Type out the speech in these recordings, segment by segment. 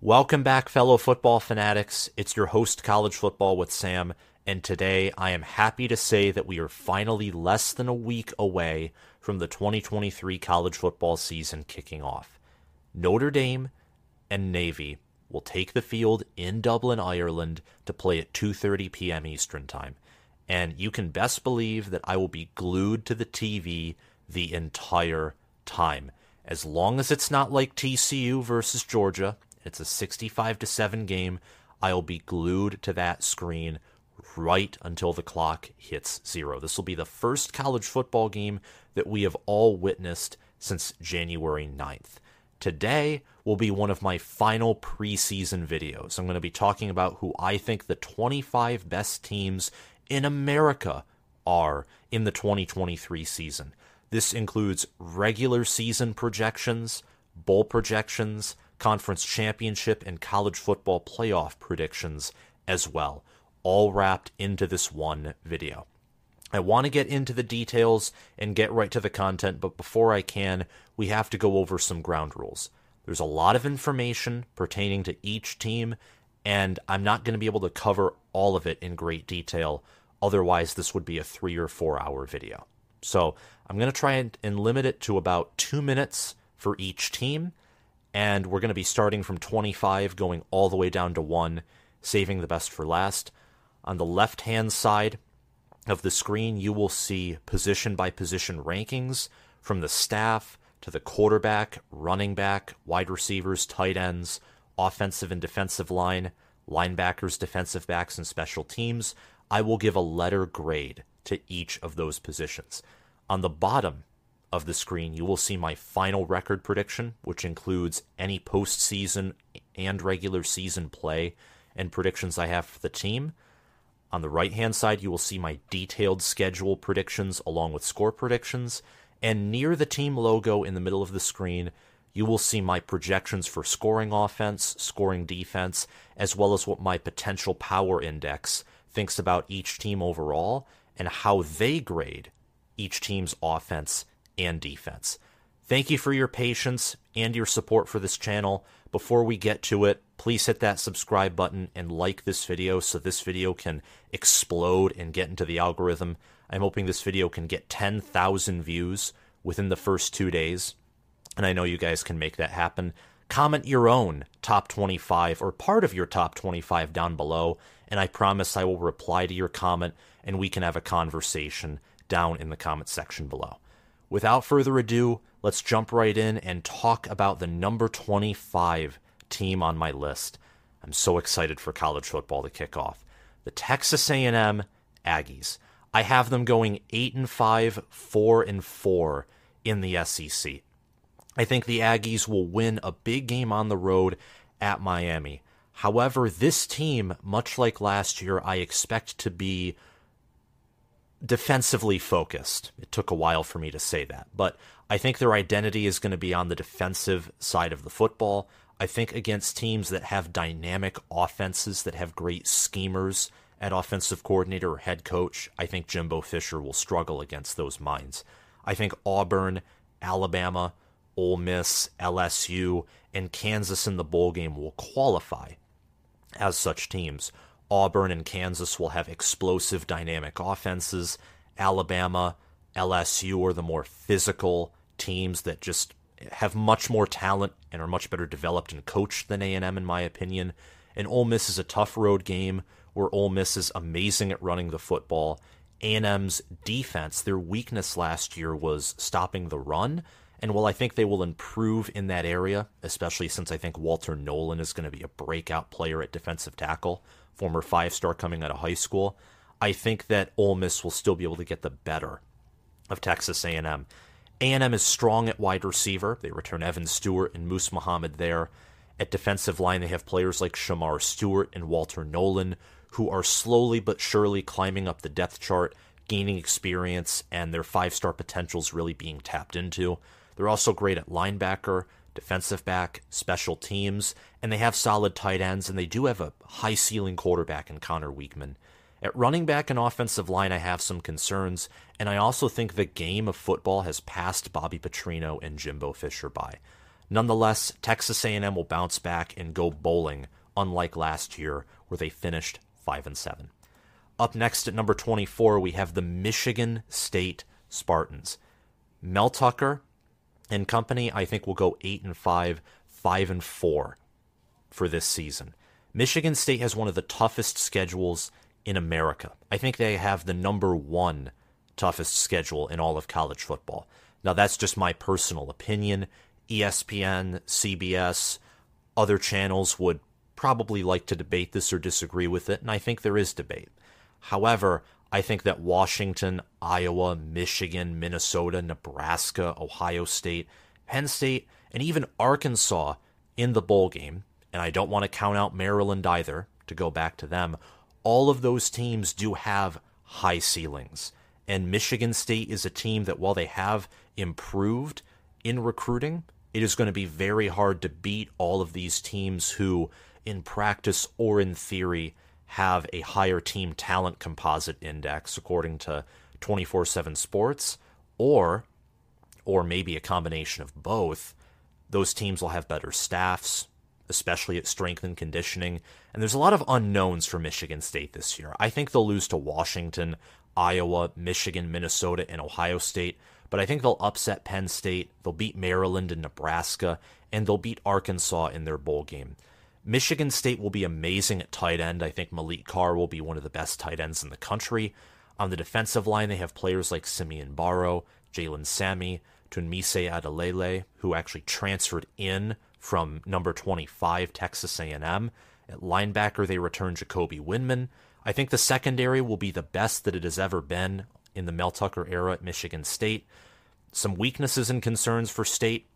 Welcome back, fellow football fanatics. It's your host, College Football with Sam, and today I am happy to say that we are finally less than a week away from the 2023 college football season kicking off. Notre Dame and Navy will take the field in Dublin, Ireland to play at 2:30 p.m. Eastern Time. And you can best believe that I will be glued to the TV the entire time. As long as it's not like TCU versus Georgia, it's a 65 to 7 game. I'll be glued to that screen right until the clock hits zero. This will be the first college football game that we have all witnessed since January 9th. Today will be one of my final preseason videos. I'm going to be talking about who I think the 25 best teams in America are in the 2023 season. This includes regular season projections, bowl projections, conference championship, and college football playoff predictions as well, all wrapped into this one video. I want to get into the details and get right to the content, but before I can, we have to go over some ground rules. There's a lot of information pertaining to each team, and I'm not going to be able to cover all of it in great detail. Otherwise, this would be a three or four hour video. So I'm going to try and, and limit it to about two minutes for each team, and we're going to be starting from 25 going all the way down to one, saving the best for last. On the left hand side of the screen, you will see position by position rankings from the staff to the quarterback, running back, wide receivers, tight ends, offensive and defensive line, linebackers, defensive backs, and special teams. I will give a letter grade to each of those positions. On the bottom of the screen, you will see my final record prediction, which includes any postseason and regular season play and predictions I have for the team. On the right hand side, you will see my detailed schedule predictions along with score predictions. And near the team logo in the middle of the screen, you will see my projections for scoring offense, scoring defense, as well as what my potential power index thinks about each team overall and how they grade each team's offense and defense. Thank you for your patience and your support for this channel. Before we get to it, please hit that subscribe button and like this video so this video can explode and get into the algorithm. I'm hoping this video can get 10,000 views within the first two days, and I know you guys can make that happen. Comment your own top 25 or part of your top 25 down below, and I promise I will reply to your comment and we can have a conversation down in the comment section below. Without further ado, let's jump right in and talk about the number 25 team on my list. I'm so excited for college football to kick off. The Texas A&M Aggies. I have them going 8 and 5, 4 and 4 in the SEC. I think the Aggies will win a big game on the road at Miami. However, this team, much like last year, I expect to be defensively focused. It took a while for me to say that, but I think their identity is going to be on the defensive side of the football. I think against teams that have dynamic offenses, that have great schemers at offensive coordinator or head coach, I think Jimbo Fisher will struggle against those minds. I think Auburn, Alabama, Ole Miss, LSU, and Kansas in the bowl game will qualify as such teams. Auburn and Kansas will have explosive, dynamic offenses. Alabama, LSU are the more physical teams that just have much more talent and are much better developed and coached than A&M, in my opinion. And Ole Miss is a tough road game where Ole Miss is amazing at running the football. A&M's defense, their weakness last year was stopping the run. And while I think they will improve in that area, especially since I think Walter Nolan is going to be a breakout player at defensive tackle, former five star coming out of high school, I think that Ole Miss will still be able to get the better of Texas A&M. A&M is strong at wide receiver. They return Evan Stewart and Moose Muhammad there. At defensive line, they have players like Shemar Stewart and Walter Nolan, who are slowly but surely climbing up the depth chart, gaining experience, and their five star potentials really being tapped into. They're also great at linebacker defensive back, special teams, and they have solid tight ends, and they do have a high ceiling quarterback in Conner Weigman. At running back and offensive line, I have some concerns, and I also think the game of football has passed Bobby Petrino and Jimbo Fisher by. Nonetheless, Texas A&M will bounce back and go bowling, unlike last year where they finished 5 and 7. Up next at number 24, we have the Michigan State Spartans. Mel Tucker and company, I think, will go 8 and 5, 5 and 4 for this season. Michigan State has one of the toughest schedules in America. I think they have the number one toughest schedule in all of college football. Now, that's just my personal opinion. ESPN, CBS, other channels would probably like to debate this or disagree with it, and I think there is debate. However, I think that Washington, Iowa, Michigan, Minnesota, Nebraska, Ohio State, Penn State, and even Arkansas in the bowl game, and I don't want to count out Maryland either, to go back to them, all of those teams do have high ceilings. And Michigan State is a team that, while they have improved in recruiting, it is going to be very hard to beat all of these teams who, in practice or in theory, have a higher team talent composite index, according to 24 7 Sports, or, or maybe a combination of both. Those teams will have better staffs, especially at strength and conditioning. And there's a lot of unknowns for Michigan State this year. I think they'll lose to Washington, Iowa, Michigan, Minnesota, and Ohio State, but I think they'll upset Penn State, they'll beat Maryland and Nebraska, and they'll beat Arkansas in their bowl game. Michigan State will be amazing at tight end. I think Maliq Carr will be one of the best tight ends in the country. On the defensive line, they have players like Simeon Barrow, Jalen Sami, Tunmise Adeleye, who actually transferred in from number 25 Texas A&M. At linebacker, they return Jacoby Windmon. I think the secondary will be the best that it has ever been in the Mel Tucker era at Michigan State. Some weaknesses and concerns for State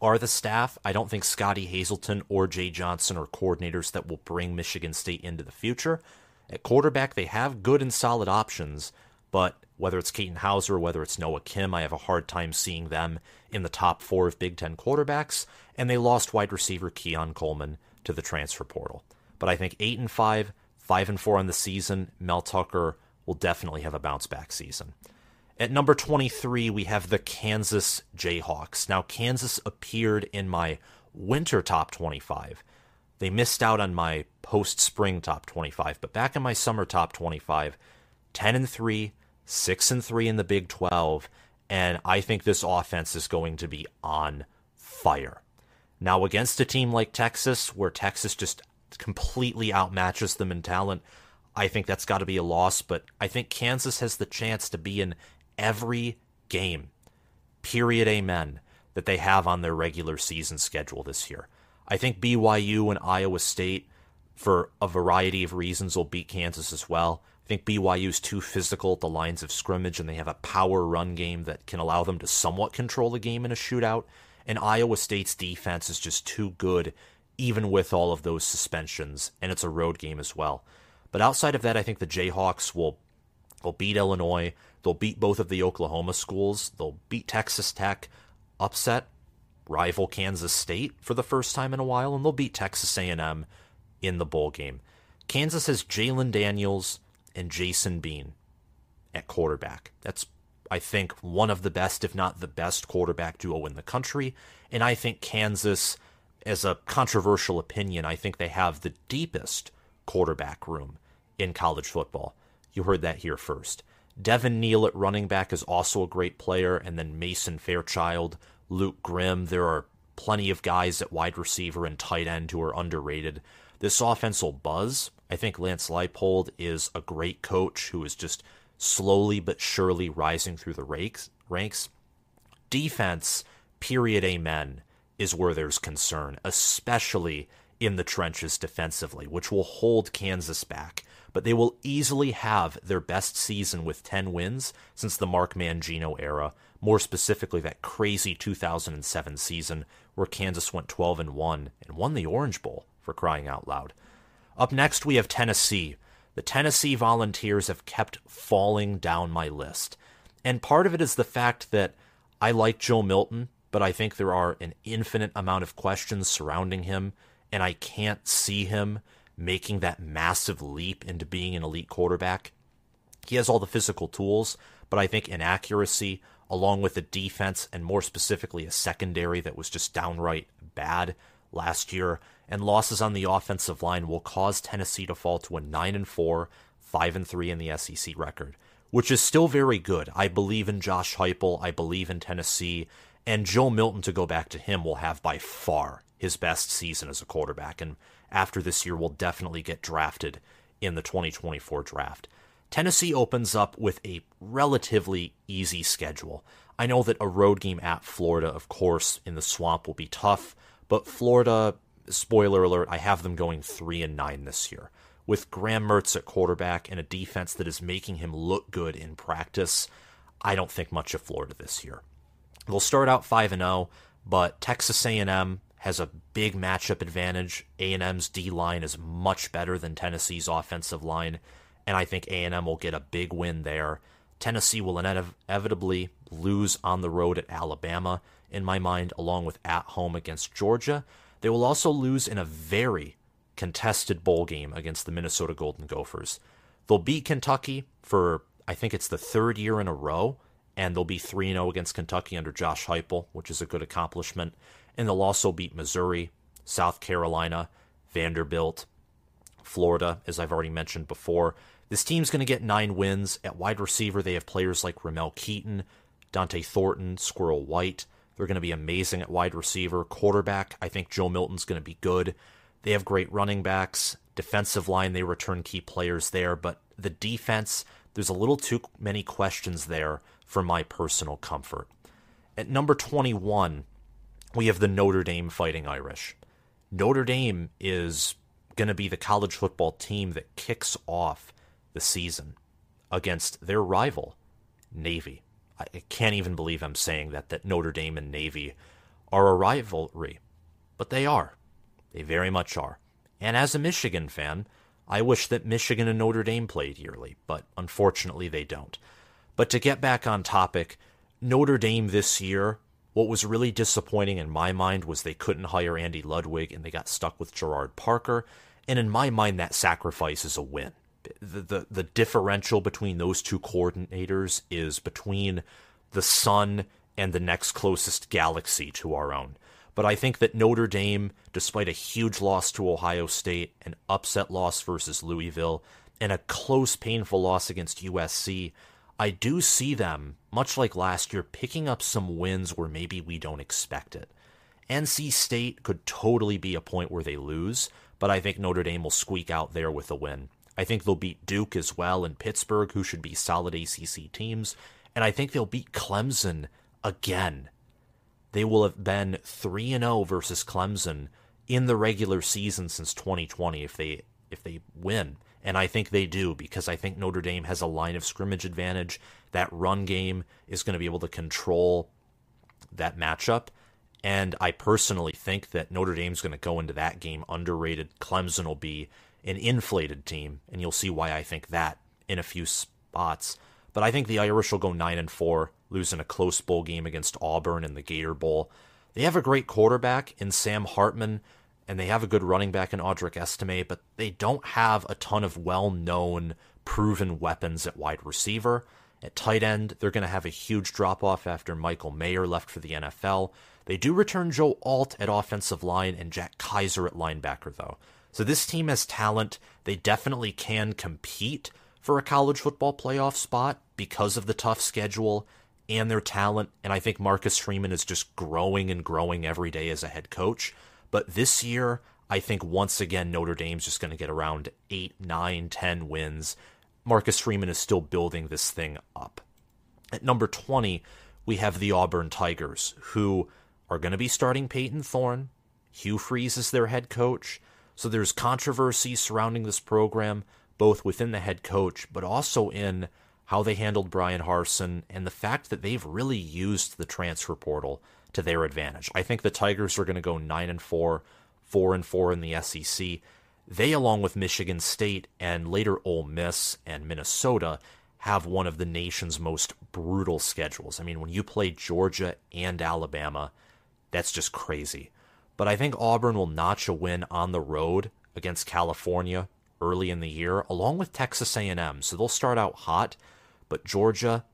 are the staff. I don't think Scottie Hazelton or Jay Johnson are coordinators that will bring Michigan State into the future. At quarterback, they have good and solid options, but whether it's Katin Houser, whether it's Noah Kim, I have a hard time seeing them in the top four of Big Ten quarterbacks. And they lost wide receiver Keon Coleman to the transfer portal. But I think eight and five, five and four on the season, Mel Tucker will definitely have a bounce back season. At number 23, we have the Kansas Jayhawks. Now, Kansas appeared in my winter top 25. They missed out on my post spring top 25, but back in my summer top 25, 10 and 3, 6 and 3 in the Big 12, and I think this offense is going to be on fire. Now, against a team like Texas, where Texas just completely outmatches them in talent, I think that's got to be a loss, but I think Kansas has the chance to be in every game, period, amen, that they have on their regular season schedule this year. I think BYU and Iowa State, for a variety of reasons, will beat Kansas as well I think BYU's too physical at the lines of scrimmage, and they have a power run game that can allow them to somewhat control the game in a shootout. And Iowa State's defense is just too good, even with all of those suspensions, and it's a road game as well. But outside of that, I think the Jayhawks will will beat Illinois. They'll beat both of the Oklahoma schools. They'll beat Texas Tech, upset rival Kansas State for the first time in a while, and they'll beat Texas A&M in the bowl game. Kansas has Jalon Daniels, and Jason Bean at quarterback. That's, I think, one of the best, if not the best, quarterback duo in the country. And I think Kansas, as a controversial opinion, I think they have the deepest quarterback room in college football. You heard that here first. Devin Neal at running back is also a great player, and then Mason Fairchild, Luke Grimm. There are plenty of guys at wide receiver and tight end who are underrated. This offense will buzz. I think Lance Leipold is a great coach who is just slowly but surely rising through the ranks. ranks. Defense, period, amen, is where there's concern, especially in the trenches defensively, which will hold Kansas back. But they will easily have their best season with 10 wins since the Mark Mangino era, more specifically that crazy 2007 season where Kansas went 12 and 1 and won the Orange Bowl for crying out loud. Up next, we have Tennessee. The Tennessee Volunteers have kept falling down my list. And part of it is the fact that I like Joe Milton, but I think there are an infinite amount of questions surrounding him, and I can't see him making that massive leap into being an elite quarterback. He has all the physical tools, but I think inaccuracy, along with a defense and more specifically a secondary that was just downright bad last year, and losses on the offensive line will cause Tennessee to fall to a 9 and 4, 5 and 3 in the SEC record, which is still very good. I believe in Josh Heupel, I believe in Tennessee, and Joe Milton to go back to him will have by far his best season as a quarterback and after this year will definitely get drafted in the 2024 draft. Tennessee opens up with a relatively easy schedule. I know that a road game at Florida, of course, in the swamp will be tough, but Florida, spoiler alert, I have them going 3 and 9 this year. With Graham Mertz at quarterback and a defense that is making him look good in practice, I don't think much of Florida this year. They'll start out 5 and 0, but Texas A&M has a big matchup advantage. A&M's D line is much better than Tennessee's offensive line, and I think A&M will get a big win there. Tennessee will inevitably lose on the road at Alabama, in my mind, along with at home against Georgia. They will also lose in a very contested bowl game against the Minnesota Golden Gophers. They'll beat Kentucky for, I think it's the third year in a row, and they'll be 3 0 against Kentucky under Josh Heupel, which is a good accomplishment and they'll also beat Missouri, South Carolina, Vanderbilt, Florida, as I've already mentioned before. This team's going to get nine wins. At wide receiver, they have players like Ramel Keyton, Dont'e Thornton, Squirrel White. They're going to be amazing at wide receiver. Quarterback, I think Joe Milton's going to be good. They have great running backs. Defensive line, they return key players there. But the defense, there's a little too many questions there for my personal comfort. At number 21, we have the Notre Dame Fighting Irish. Notre Dame is going to be the college football team that kicks off the season against their rival, Navy. I can't even believe I'm saying that, that Notre Dame and Navy are a rivalry, but they are. They very much are. And as a Michigan fan, I wish that Michigan and Notre Dame played yearly, but unfortunately they don't. But to get back on topic, Notre Dame this year what was really disappointing in my mind was they couldn't hire Andy Ludwig and they got stuck with Gerard Parker. And in my mind, that sacrifice is a win. The, the, the differential between those two coordinators is between the sun and the next closest galaxy to our own. But I think that Notre Dame, despite a huge loss to Ohio State, an upset loss versus Louisville, and a close, painful loss against USC, I do see them, much like last year, picking up some wins where maybe we don't expect it. NC State could totally be a point where they lose, but I think Notre Dame will squeak out there with a win. I think they'll beat Duke as well and Pittsburgh, who should be solid ACC teams, and I think they'll beat Clemson again. They will have been 3 0 versus Clemson in the regular season since 2020 if they if they win. And I think they do because I think Notre Dame has a line of scrimmage advantage. That run game is going to be able to control that matchup. And I personally think that Notre Dame's going to go into that game underrated. Clemson will be an inflated team, and you'll see why I think that in a few spots. But I think the Irish will go 9 and 4, losing a close bowl game against Auburn in the Gator Bowl. They have a great quarterback in Sam Hartman, and they have a good running back in Audric Estime, but they don't have a ton of well known, proven weapons at wide receiver. At tight end, they're going to have a huge drop off after Michael Mayer left for the NFL. They do return Joe Alt at offensive line and Jack Kiser at linebacker, though. So this team has talent. They definitely can compete for a college football playoff spot because of the tough schedule and their talent. And I think Marcus Freeman is just growing and growing every day as a head coach. But this year, I think once again Notre Dame's just going to get around 8, 9, 10 wins. Marcus Freeman is still building this thing up. At number 20, we have the Auburn Tigers, who are going to be starting Payton Thorne. Hugh Freeze is their head coach. So there's controversy surrounding this program, both within the head coach, but also in how they handled Bryan Harsin and the fact that they've really used the transfer portal to their advantage. I think the Tigers are going to go 9 and 4, 4 and 4 in the SEC. They along with Michigan State and later Ole Miss and Minnesota have one of the nation's most brutal schedules. I mean, when you play Georgia and Alabama, that's just crazy. But I think Auburn will notch a win on the road against California early in the year along with Texas A&M. So they'll start out hot, but Georgia,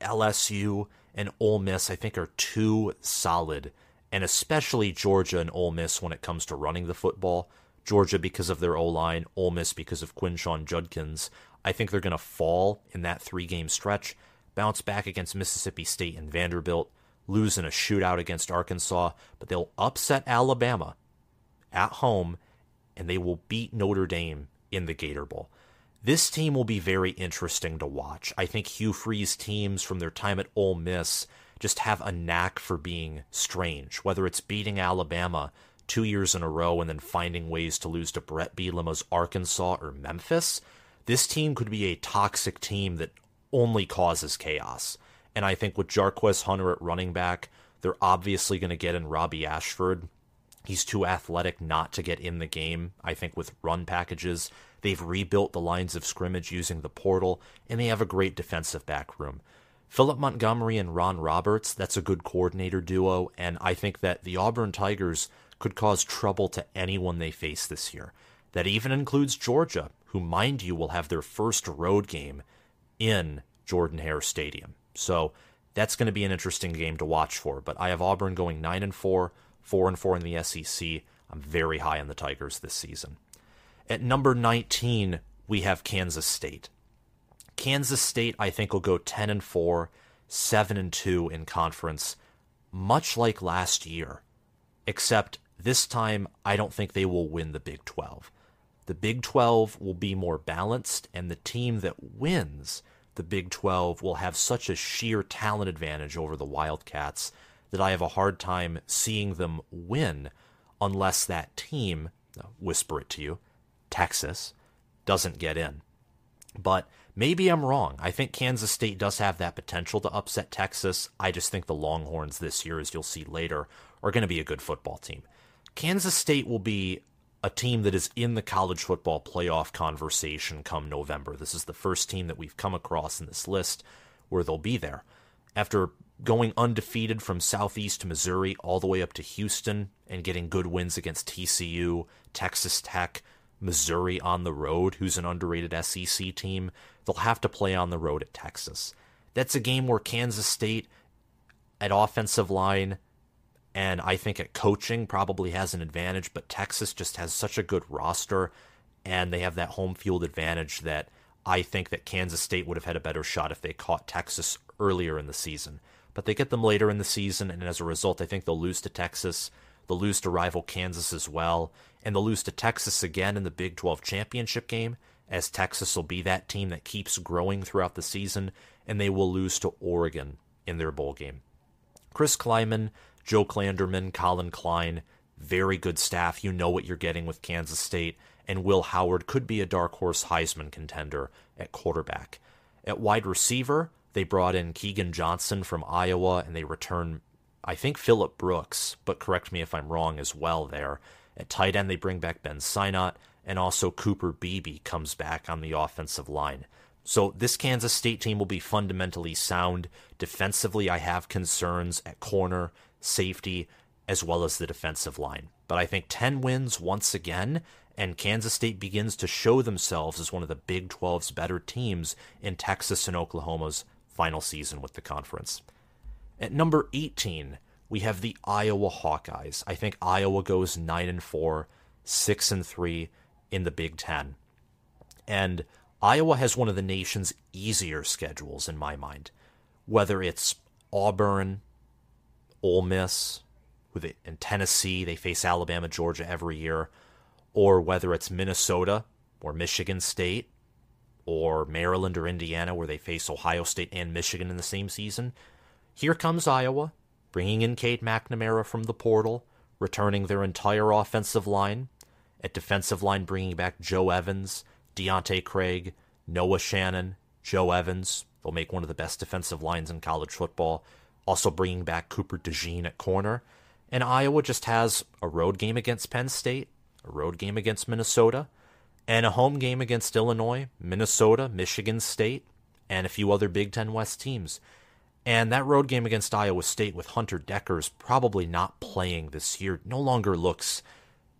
LSU, and Ole Miss, I think, are too solid, and especially Georgia and Ole Miss when it comes to running the football. Georgia because of their O line, Ole Miss because of Quinshon Judkins. I think they're going to fall in that three game stretch, bounce back against Mississippi State and Vanderbilt, lose in a shootout against Arkansas, but they'll upset Alabama at home and they will beat Notre Dame in the Gator Bowl. This team will be very interesting to watch. I think Hugh Freeze teams from their time at Ole Miss just have a knack for being strange, whether it's beating Alabama two years in a row and then finding ways to lose to Bret Bielema's Arkansas or Memphis. This team could be a toxic team that only causes chaos. And I think with Jarquez Hunter at running back, they're obviously going to get in Robbie Ashford. He's too athletic not to get in the game, I think, with run packages. They've rebuilt the lines of scrimmage using the portal, and they have a great defensive back room. Philip Montgomery and Ron Roberts, that's a good coordinator duo, and I think that the Auburn Tigers could cause trouble to anyone they face this year. That even includes Georgia, who, mind you, will have their first road game in Jordan Hare Stadium. So that's going to be an interesting game to watch for. But I have Auburn going 9 and 4, 4 and 4 in the SEC. I'm very high on the Tigers this season. At number 19, we have Kansas State. Kansas State, I think, will go 10 and 4, 7 and 2 in conference, much like last year, except this time I don't think they will win the Big 12. The Big 12 will be more balanced, and the team that wins the Big 12 will have such a sheer talent advantage over the Wildcats that I have a hard time seeing them win unless that team, whisper it to you, Texas doesn't get in. But maybe I'm wrong. I think Kansas State does have that potential to upset Texas. I just think the Longhorns this year, as you'll see later, are going to be a good football team. Kansas State will be a team that is in the college football playoff conversation come November. This is the first team that we've come across in this list where they'll be there. After going undefeated from Southeast Missouri all the way up to Houston and getting good wins against TCU, Texas Tech, Missouri on the road, who's an underrated SEC team, they'll have to play on the road at Texas. That's a game where Kansas State at offensive line and I think at coaching probably has an advantage, but Texas just has such a good roster and they have that home field advantage that I think that Kansas State would have had a better shot if they caught Texas earlier in the season. But they get them later in the season, and as a result, I think they'll lose to Texas. They'll lose to rival Kansas as well, and they'll lose to Texas again in the Big 12 championship game, as Texas will be that team that keeps growing throughout the season, and they will lose to Oregon in their bowl game. Chris Klieman, Joe Klanderman, Collin Klein, very good staff. You know what you're getting with Kansas State, and Will Howard could be a dark horse Heisman contender at quarterback. At wide receiver, they brought in Keagan Johnson from Iowa, and they return I think Phillip Brooks, but correct me if I'm wrong as well there. At tight end, they bring back Ben Sinnott, and also Cooper Beebe comes back on the offensive line. So this Kansas State team will be fundamentally sound. Defensively, I have concerns at corner, safety, as well as the defensive line. But I think 10 wins once again, and Kansas State begins to show themselves as one of the Big 12's better teams in Texas and Oklahoma's final season with the conference. At number 18, we have the Iowa Hawkeyes. I think Iowa goes 9 and 4, 6 and 3 in the Big 10. And Iowa has one of the nation's easier schedules in my mind. Whether it's Auburn, Ole Miss, in Tennessee, they face Alabama, Georgia every year, or whether it's Minnesota or Michigan State or Maryland or Indiana, where they face Ohio State and Michigan in the same season. Here comes Iowa, bringing in Cade McNamara from the portal, returning their entire offensive line. At defensive line, bringing back Joe Evans, Deontae Craig, Noah Shannon, Joe Evans. They'll make one of the best defensive lines in college football. Also bringing back Cooper DeJean at corner. And Iowa just has a road game against Penn State, a road game against Minnesota, and a home game against Illinois, Minnesota, Michigan State, and a few other Big Ten West teams. And that road game against Iowa State with Hunter Dekkers probably not playing this year no longer looks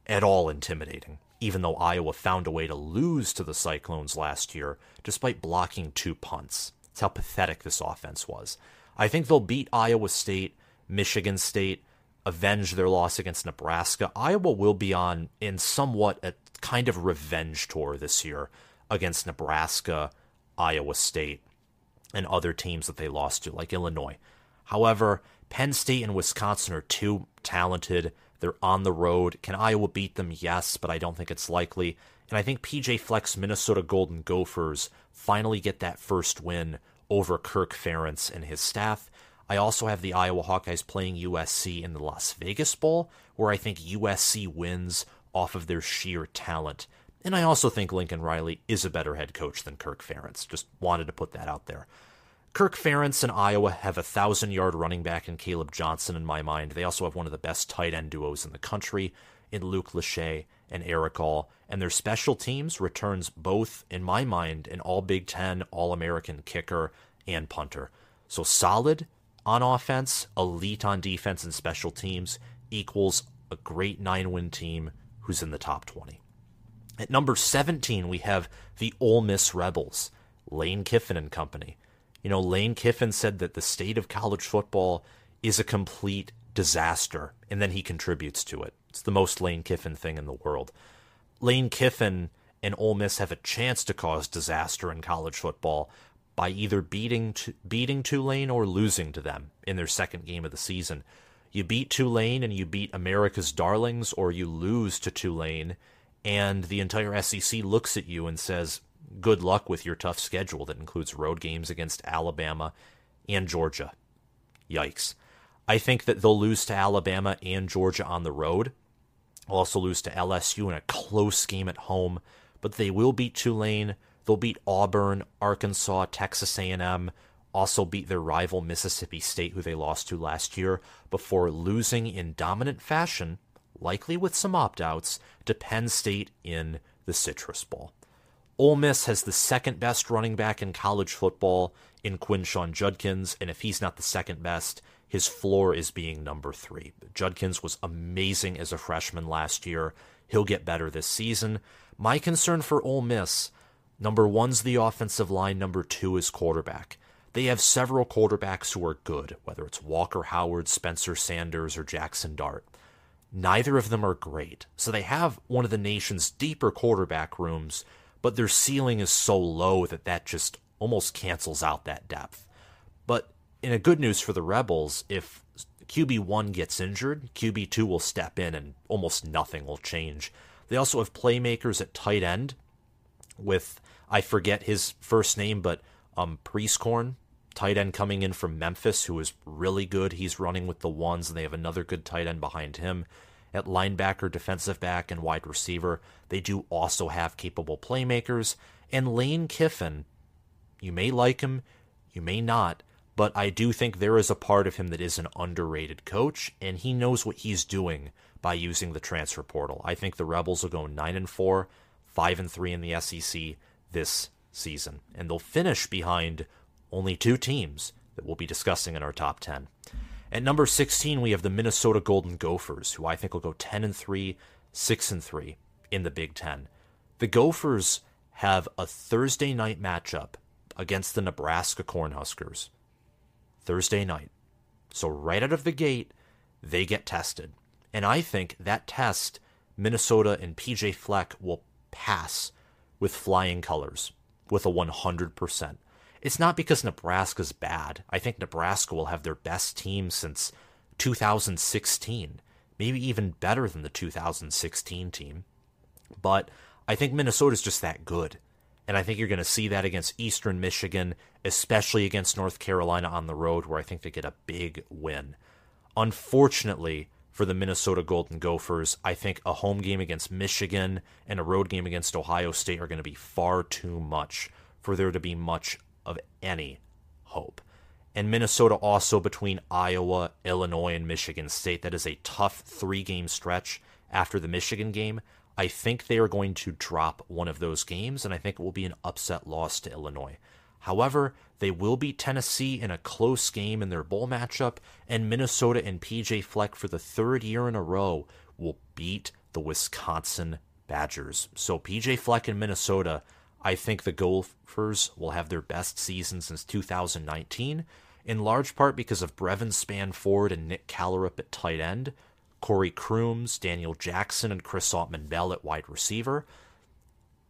at all intimidating, even though Iowa found a way to lose to the Cyclones last year despite blocking two punts. That's how pathetic this offense was. I think they'll beat Iowa State, Michigan State, avenge their loss against Nebraska. Iowa will be on in somewhat a kind of revenge tour this year against Nebraska, Iowa State, and other teams that they lost to, like Illinois. However, Penn State and Wisconsin are too talented. They're on the road. Can Iowa beat them? Yes, but I don't think it's likely. And I think PJ Fleck's Minnesota Golden Gophers finally get that first win over Kirk Ferentz and his staff. I also have the Iowa Hawkeyes playing USC in the Las Vegas Bowl, where I think USC wins off of their sheer talent. And I also think Lincoln Riley is a better head coach than Kirk Ferentz. Just wanted to put that out there. Kirk Ferentz and Iowa have a thousand yard running back in Kaleb Johnson in my mind. They also have one of the best tight end duos in the country in Luke Lachey and Erick All. And their special teams returns both, in my mind, an all Big Ten, all American kicker and punter. So solid on offense, elite on defense and special teams equals a great nine win team who's in the top 20. At number 17, we have the Ole Miss Rebels, Lane Kiffin and company. You know, Lane Kiffin said that the state of college football is a complete disaster, and then he contributes to it. It's the most Lane Kiffin thing in the world. Lane Kiffin and Ole Miss have a chance to cause disaster in college football by either beating beating Tulane or losing to them in their second game of the season. You beat Tulane and you beat America's darlings, or you lose to Tulane, and the entire SEC looks at you and says, "Good luck with your tough schedule that includes road games against Alabama and Georgia." Yikes! I think that they'll lose to Alabama and Georgia on the road. They'll also lose to LSU in a close game at home, but they will beat Tulane They'll beat Auburn, Arkansas, Texas A&M, also beat their rival Mississippi State who they lost to last year before losing in dominant fashion, likely with some opt-outs, to Penn State in the Citrus Bowl. Ole Miss has the second best running back in college football in Quinshon Judkins, and if he's not the second best, his floor is being number three. Judkins was amazing as a freshman last year. He'll get better this season. My concern for Ole Miss Number one's the offensive line, number two is quarterback. They have several quarterbacks who are good, whether it's Walker Howard, Spencer Sanders, or Jaxson Dart. Neither of them are great, so they have one of the nation's deeper quarterback rooms, but their ceiling is so low that that just almost cancels out that depth. But in a good news for the Rebels, if QB1 gets injured, QB2 will step in and almost nothing will change. They also have playmakers at tight end with I forget his first name, but um, Prieskorn, tight end coming in from Memphis, who is really good. He's running with the ones, and they have another good tight end behind him. At linebacker, defensive back, and wide receiver, they do also have capable playmakers. And Lane Kiffin, you may like him, you may not, but I do think there is a part of him that is an underrated coach, and he knows what he's doing by using the transfer portal. I think the Rebels will go nine and four, five and three in the SEC this season, and they'll finish behind only two teams that we'll be discussing in our top 10. At number 16, we have the Minnesota Golden Gophers, who I think will go 10 and 3, 6 and 3 in the Big 10. The Gophers have a Thursday night matchup against the Nebraska Cornhuskers. Thursday night. So right out of the gate, they get tested. And I think that test Minnesota and PJ Fleck will pass with flying colors, with a 100%. It's not because Nebraska's bad. I think Nebraska will have their best team since 2016, maybe even better than the 2016 team. But I think Minnesota's just that good. And I think you're going to see that against Eastern Michigan, especially against North Carolina on the road, where I think they get a big win. Unfortunately, for the Minnesota Golden Gophers. I think a home game against Michigan and a road game against Ohio State are going to be far too much for there to be much of any hope. And Minnesota also between Iowa, Illinois, and Michigan State. That is a tough three game stretch after the Michigan game. I think they are going to drop one of those games, and I think it will be an upset loss to Illinois. However, they will beat Tennessee in a close game in their bowl matchup, and Minnesota and PJ Fleck for the third year in a row will beat the Wisconsin Badgers. So PJ Fleck in Minnesota, I think the Gophers will have their best season since 2019, in large part because of Brevin Spann-Ford and Nick Kallerup at tight end, Corey Crooms, Daniel Jackson, and Chris Autman-Bell at wide receiver.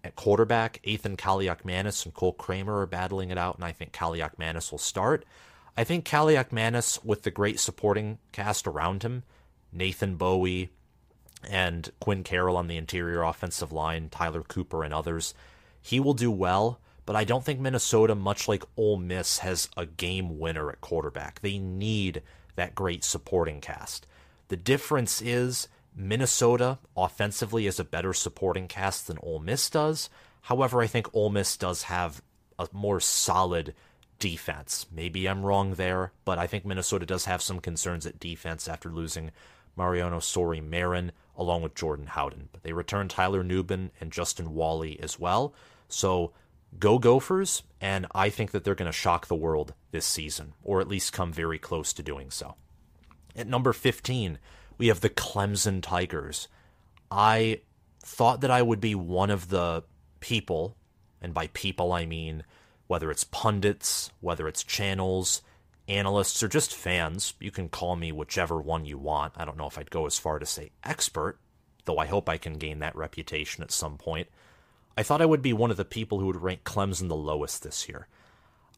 At quarterback, Athan Kaliakmanis and Cole Kramer are battling it out, and I think Kaliakmanis will start. I think Kaliakmanis, with the great supporting cast around him, Nathan Bowie and Quinn Carroll on the interior offensive line, Tyler Cooper and others, he will do well. But I don't think Minnesota, much like Ole Miss, has a game winner at quarterback. They need that great supporting cast. The difference is Minnesota offensively is a better supporting cast than Ole Miss does. However, I think Ole Miss does have a more solid defense. Maybe I'm wrong there, but I think Minnesota does have some concerns at defense after losing Mariano Sori Marin along with Jordan Howden. But they returned Tyler Nubin and Justin Walley as well. So go Gophers, and I think that they're going to shock the world this season, or at least come very close to doing so. At number 15, we have the Clemson Tigers. I thought that I would be one of the people, and by people I mean whether it's pundits, whether it's channels, analysts, or just fans. You can call me whichever one you want. I don't know if I'd go as far to say expert, though I hope I can gain that reputation at some point. I thought I would be one of the people who would rank Clemson the lowest this year.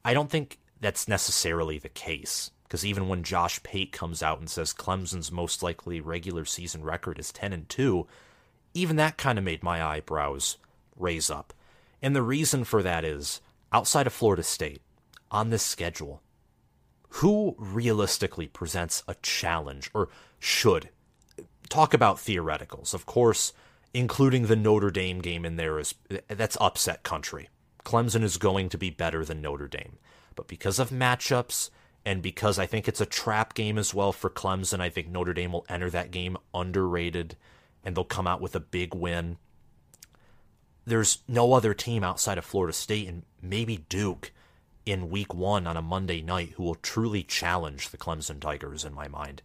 I don't think that's necessarily the case, because even when Josh Pate comes out and says Clemson's most likely regular season record is 10 and 2, even that kind of made my eyebrows raise up. And the reason for that is outside of Florida State, on this schedule, who realistically presents a challenge or should? Talk about theoreticals. Of course, including the Notre Dame game in there is that's upset country. Clemson is going to be better than Notre Dame. But because of matchups and because I think it's a trap game as well for Clemson, I think Notre Dame will enter that game underrated and they'll come out with a big win. There's no other team outside of Florida State and maybe Duke in week one on a Monday night who will truly challenge the Clemson Tigers in my mind.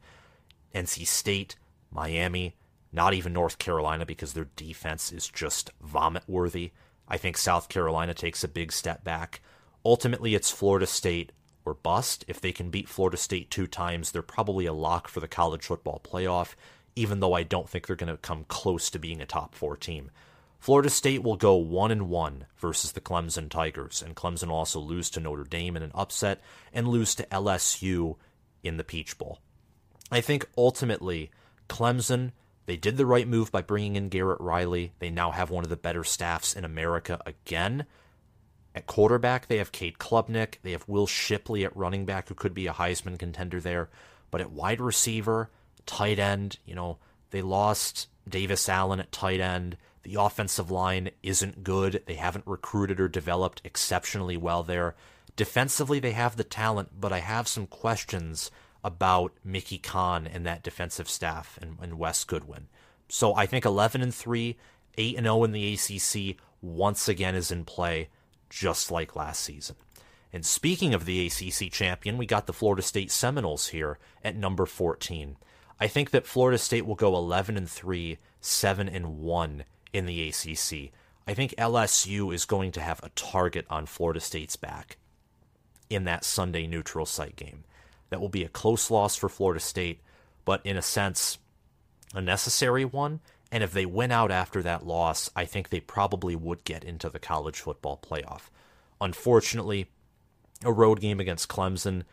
NC State, Miami, not even North Carolina because their defense is just vomit worthy. I think South Carolina takes a big step back. Ultimately, it's Florida State or bust. If they can beat Florida State two times, they're probably a lock for the college football playoff, even though I don't think they're going to come close to being a top four team. Florida State will go one and one versus the Clemson Tigers, and Clemson also lose to Notre Dame in an upset and lose to LSU in the Peach Bowl. I think ultimately Clemson they did the right move by bringing in Garrett Riley. They now have one of the better staffs in America again. At quarterback, they have Cade Klubnik. They have Will Shipley at running back, who could be a Heisman contender there. But at wide receiver, tight end, you know, they lost Davis Allen at tight end. The offensive line isn't good. They haven't recruited or developed exceptionally well there. Defensively, they have the talent, but I have some questions about Mickey Conn and that defensive staff and, and Wes Goodwin. So I think 11 and 3, 8 and 0 in the ACC once again is in play, just like last season. And speaking of the ACC champion, we got the Florida State Seminoles here at number 14. I think that Florida State will go 11 and 3, 7 and 1 in the ACC. I think LSU is going to have a target on Florida State's back in that Sunday neutral site game. That will be a close loss for Florida State, but in a sense, a necessary one. And if they win out after that loss, I think they probably would get into the college football playoff. Unfortunately, a road game against Clemson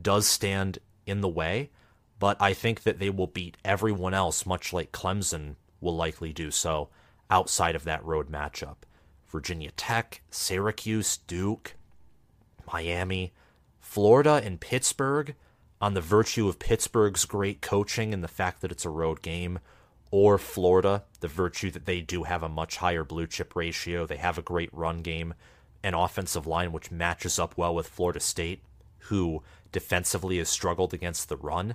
does stand in the way, but I think that they will beat everyone else, much like Clemson will likely do so outside of that road matchup. Virginia Tech, Syracuse, Duke, Miami, Florida, and Pittsburgh on the virtue of Pittsburgh's great coaching and the fact that it's a road game, or Florida, the virtue that they do have a much higher blue chip ratio. They have a great run game, an offensive line which matches up well with Florida State, who defensively has struggled against the run.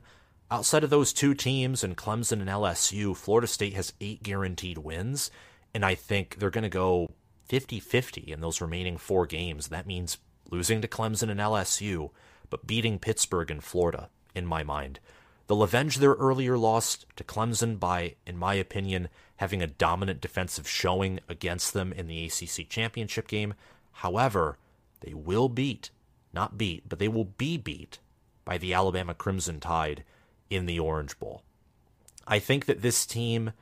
Outside of those two teams and Clemson and LSU, Florida State has eight guaranteed wins, and I think they're going to go 50 50 in those remaining four games. That means losing to Clemson and LSU but beating Pittsburgh and Florida, in my mind. They'll avenge their earlier loss to Clemson by, in my opinion, having a dominant defensive showing against them in the ACC championship game. However, they will beat, not beat, but they will be beat by the Alabama Crimson Tide in the Orange Bowl. I think that this team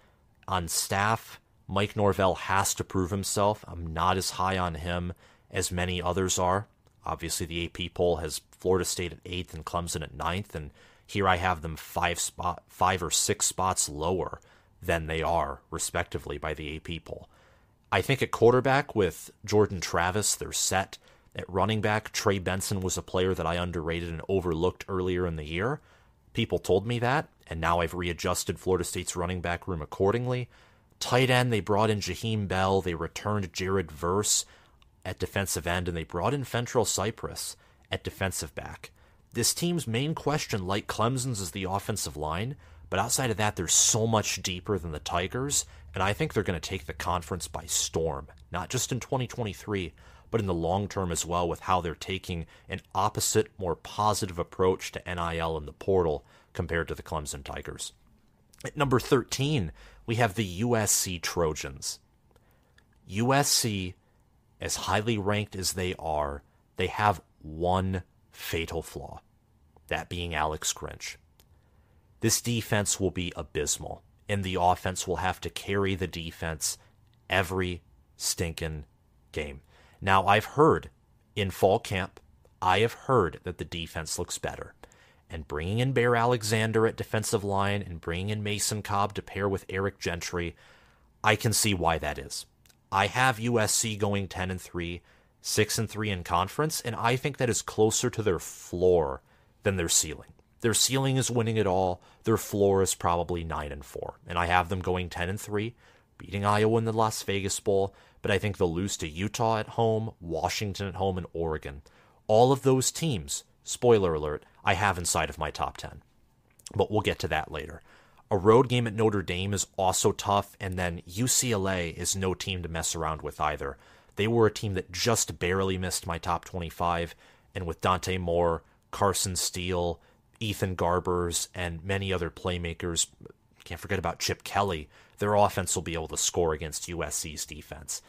on staff, Mike Norvell has to prove himself. I'm not as high on him as many others are. Obviously, the AP poll has Florida State at eighth and Clemson at ninth, and here I have them five spot, five or six spots lower than they are, respectively, by the AP poll. I think at quarterback with Jordan Travis, they're set. At running back, Trey Benson was a player that I underrated and overlooked earlier in the year. People told me that, and now I've readjusted Florida State's running back room accordingly. Tight end, they brought in Jaheim Bell. They returned Jared Verse at defensive end, and they brought in Fentrell Cypress at defensive back. This team's main question, like Clemson's, is the offensive line, but outside of that, they're so much deeper than the Tigers, and I think they're going to take the conference by storm, not just in 2023, but in the long term as well, with how they're taking an opposite, more positive approach to NIL and the portal compared to the Clemson Tigers. At number 13, we have the USC Trojans. USC, as highly ranked as they are, they have one fatal flaw that being Alex Grinch. This defense will be abysmal, and the offense will have to carry the defense every stinking game. Now, I've heard in fall camp, I have heard that the defense looks better. And bringing in Bear Alexander at defensive line and bringing in Mason Cobb to pair with Eric Gentry, I can see why that is. I have USC going 10 and 3, 6 and 3 in conference, and I think that is closer to their floor than their ceiling. Their ceiling is winning it all. Their floor is probably 9 and 4. And I have them going 10 and 3, beating Iowa in the Las Vegas Bowl, but I think they'll lose to Utah at home, Washington at home, and Oregon. All of those teams, spoiler alert, I have inside of my top 10. But we'll get to that later. A road game at Notre Dame is also tough, and then UCLA is no team to mess around with either. They were a team that just barely missed my top 25, and with Dante Moore, Carson Steele, Ethan Garbers, and many other playmakers. Can't forget about Chip Kelly. Their offense will be able to score against USC's defense.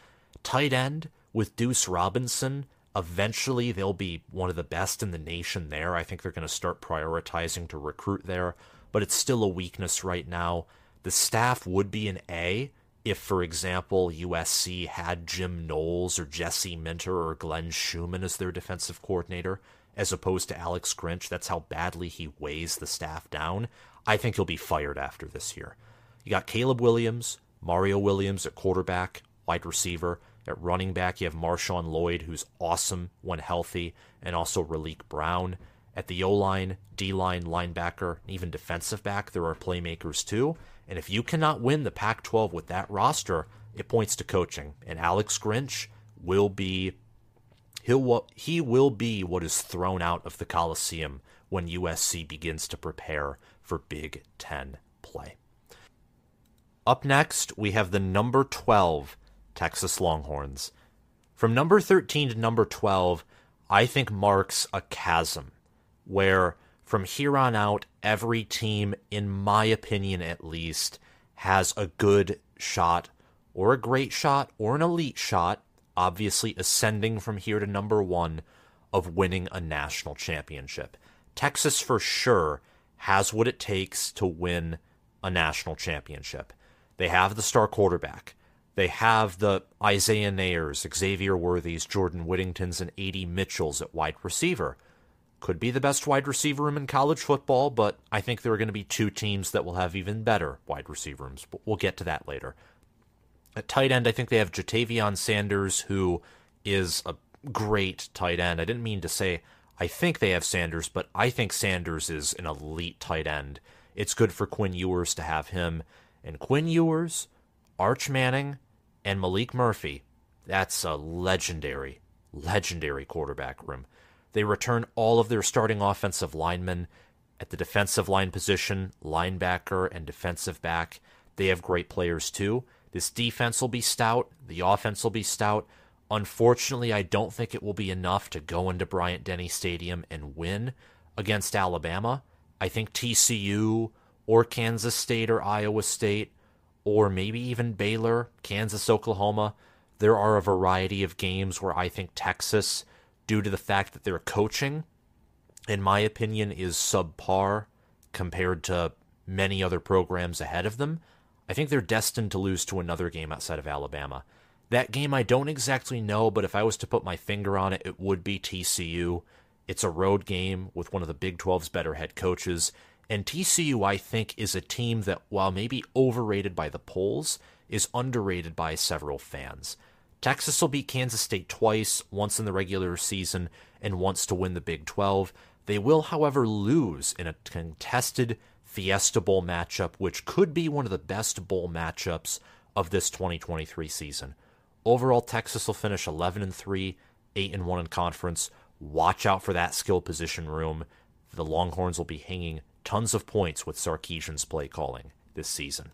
Tight end with Deuce Robinson. Eventually, they'll be one of the best in the nation there. I think they're going to start prioritizing to recruit there, but it's still a weakness right now. The staff would be an A if, for example, USC had Jim Knowles or Jesse Minter or Glenn Schumann as their defensive coordinator as opposed to Alex Grinch. That's how badly he weighs the staff down. I think he'll be fired after this year. You got Caleb Williams, Mario Williams at quarterback, wide receiver. At running back, you have Marshawn Lloyd, who's awesome when healthy, and also Raleek Brown. At the O line, D line, linebacker, even defensive back, there are playmakers too. And if you cannot win the Pac 12 with that roster, it points to coaching. And Alex Grinch will be He'll, he will be what is thrown out of the Coliseum when USC begins to prepare for Big Ten play. Up next, we have the number 12 Texas Longhorns. From number 13 to number 12, I think marks a chasm where from here on out, every team, in my opinion at least, has a good shot or a great shot or an elite shot obviously ascending from here to number one of winning a national championship. Texas, for sure, has what it takes to win a national championship. They have the star quarterback. They have the Isaiah Neyors, Xavier Worthies, Jordan Whittingtons, and A.D. Mitchells at wide receiver. Could be the best wide receiver room in college football, but I think there are going to be two teams that will have even better wide receiver rooms. But we'll get to that later. At tight end, I think they have Ja'Tavion Sanders, who is a great tight end. I didn't mean to say I think they have Sanders, but I think Sanders is an elite tight end. It's good for Quinn Ewers to have him. And Quinn Ewers, Arch Manning, and Maalik Murphy, that's a legendary, legendary quarterback room. They return all of their starting offensive linemen at the defensive line position, linebacker, and defensive back. They have great players too. This defense will be stout. The offense will be stout. Unfortunately, I don't think it will be enough to go into Bryant Denny Stadium and win against Alabama. I think TCU or Kansas State or Iowa State or maybe even Baylor, Kansas, Oklahoma. There are a variety of games where I think Texas, due to the fact that they're coaching in my opinion, is subpar compared to many other programs ahead of them, I think they're destined to lose to another game outside of Alabama. That game I don't exactly know, but if I was to put my finger on it, it would be TCU. It's a road game with one of the Big 12's better head coaches. And TCU, I think, is a team that, while maybe overrated by the polls, is underrated by several fans. Texas will beat Kansas State twice, once in the regular season and once to win the Big 12. They will, however, lose in a contested Fiesta Bowl matchup, which could be one of the best bowl matchups of this 2023 season. Overall, Texas will finish 11 and 3, 8 and 1 in conference. Watch out for that skill position room. The Longhorns will be hanging tons of points with Sarkisian's play calling this season.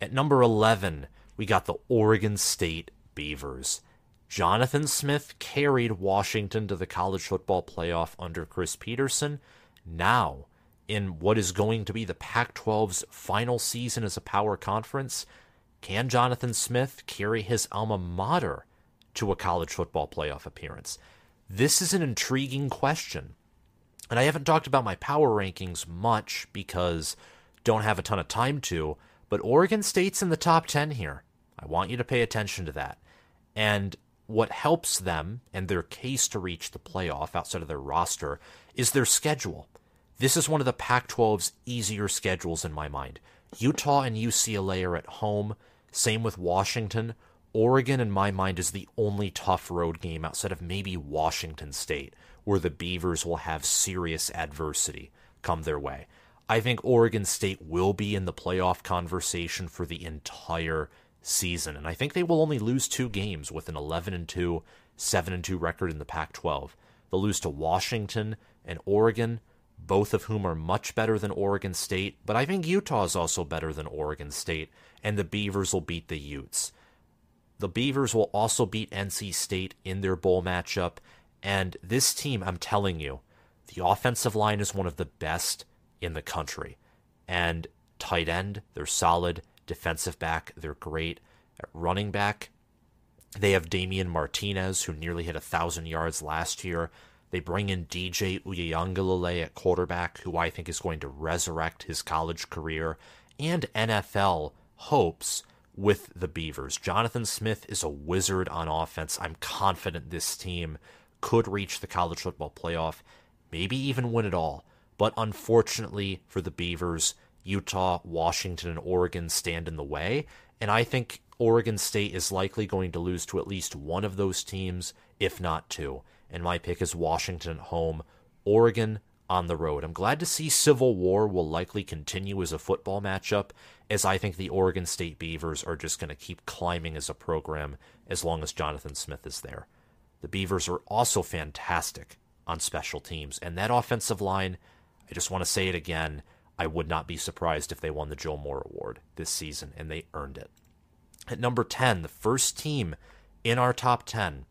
At number 11, we got the Oregon State Beavers. Jonathan Smith carried Washington to the college football playoff under Chris Petersen. Now, in what is going to be the Pac 12's final season as a power conference, can Jonathan Smith carry his alma mater to a college football playoff appearance? This is an intriguing question. And I haven't talked about my power rankings much because don't have a ton of time to, but Oregon State's in the top 10 here. I want you to pay attention to that. And what helps them and their case to reach the playoff outside of their roster is their schedule. This is one of the Pac 12's easier schedules in my mind. Utah and UCLA are at home. Same with Washington. Oregon, in my mind, is the only tough road game outside of maybe Washington State, where the Beavers will have serious adversity come their way. I think Oregon State will be in the playoff conversation for the entire season, and I think they will only lose two games with an 11 and 2, 7 and 2 record in the Pac-12. They'll lose to Washington and Oregon, both of whom are much better than Oregon State, but I think Utah is also better than Oregon State, and the Beavers will beat the Utes. The Beavers will also beat NC State in their bowl matchup, and this team, I'm telling you, the offensive line is one of the best in the country. And tight end, they're solid. Defensive back, they're great. At running back, they have Damien Martinez, who nearly hit a thousand yards last year. They bring in DJ Uiagalelei at quarterback, who I think is going to resurrect his college career and NFL hopes with the Beavers. Jonathan Smith is a wizard on offense. I'm confident this team could reach the college football playoff, maybe even win it all. But unfortunately for the Beavers, Utah, Washington, and Oregon stand in the way. And I think Oregon State is likely going to lose to at least one of those teams, if not two and my pick is Washington at home, Oregon on the road. I'm glad to see Civil War will likely continue as a football matchup, as I think the Oregon State Beavers are just going to keep climbing as a program as long as Jonathan Smith is there. The Beavers are also fantastic on special teams, and that offensive line, I just want to say it again. I would not be surprised if they won the Joe Moore Award this season, and they earned it. At number 10, the first team in our top 10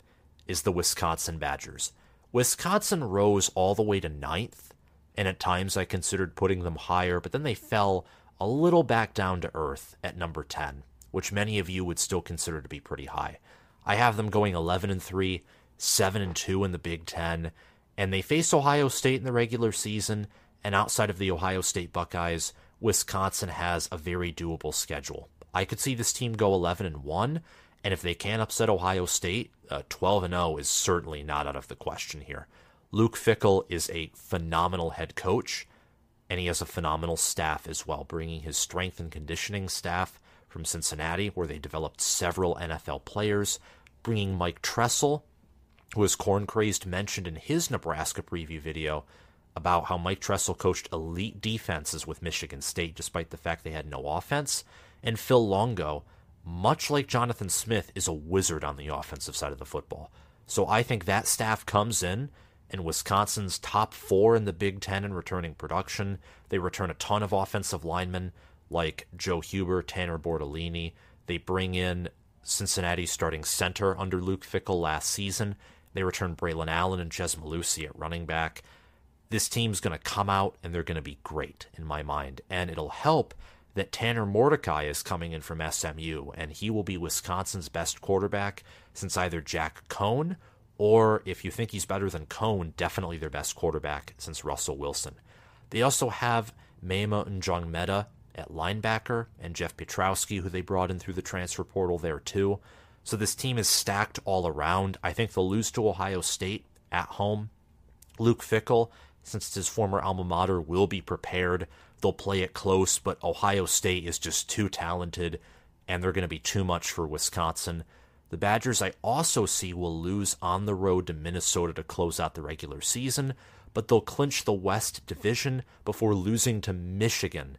is the Wisconsin Badgers. Wisconsin rose all the way to ninth, and at times I considered putting them higher, but then they fell a little back down to earth at number 10, which many of you would still consider to be pretty high. I have them going 11 and 3, 7 and 2 in the Big 10, and they face Ohio State in the regular season, and outside of the Ohio State Buckeyes, Wisconsin has a very doable schedule. I could see this team go 11 and 1, and if they can upset Ohio State, uh, 12 and 0 is certainly not out of the question here. Luke Fickell is a phenomenal head coach, and he has a phenomenal staff as well, bringing his strength and conditioning staff from Cincinnati, where they developed several NFL players, bringing Mike Tressel, who was corn crazed mentioned in his Nebraska preview video about how Mike Tressel coached elite defenses with Michigan State despite the fact they had no offense, and Phil Longo much like Jonathan Smith, is a wizard on the offensive side of the football. So I think that staff comes in, and Wisconsin's top four in the Big Ten in returning production. They return a ton of offensive linemen like Joe Huber, Tanner Bortolini. They bring in Cincinnati's starting center under Luke Fickell last season. They return Braylon Allen and Chez Mellusi at running back. This team's going to come out and they're going to be great in my mind. And it'll help that Tanner Mordecai is coming in from SMU, and he will be Wisconsin's best quarterback since either Jack Coan Or if you think he's better than Coan, definitely their best quarterback since Russell Wilson. They also have Maema Njongmeta at linebacker and Jeff Petrowski, who they brought in through the transfer portal there too. So this team is stacked all around. I think they'll lose to Ohio State at home. Luke Fickell, since his former alma mater, will be prepared. They'll play it close, but Ohio State is just too talented, and they're going to be too much for Wisconsin. The Badgers, I also see, will lose on the road to Minnesota to close out the regular season, but they'll clinch the West Division before losing to Michigan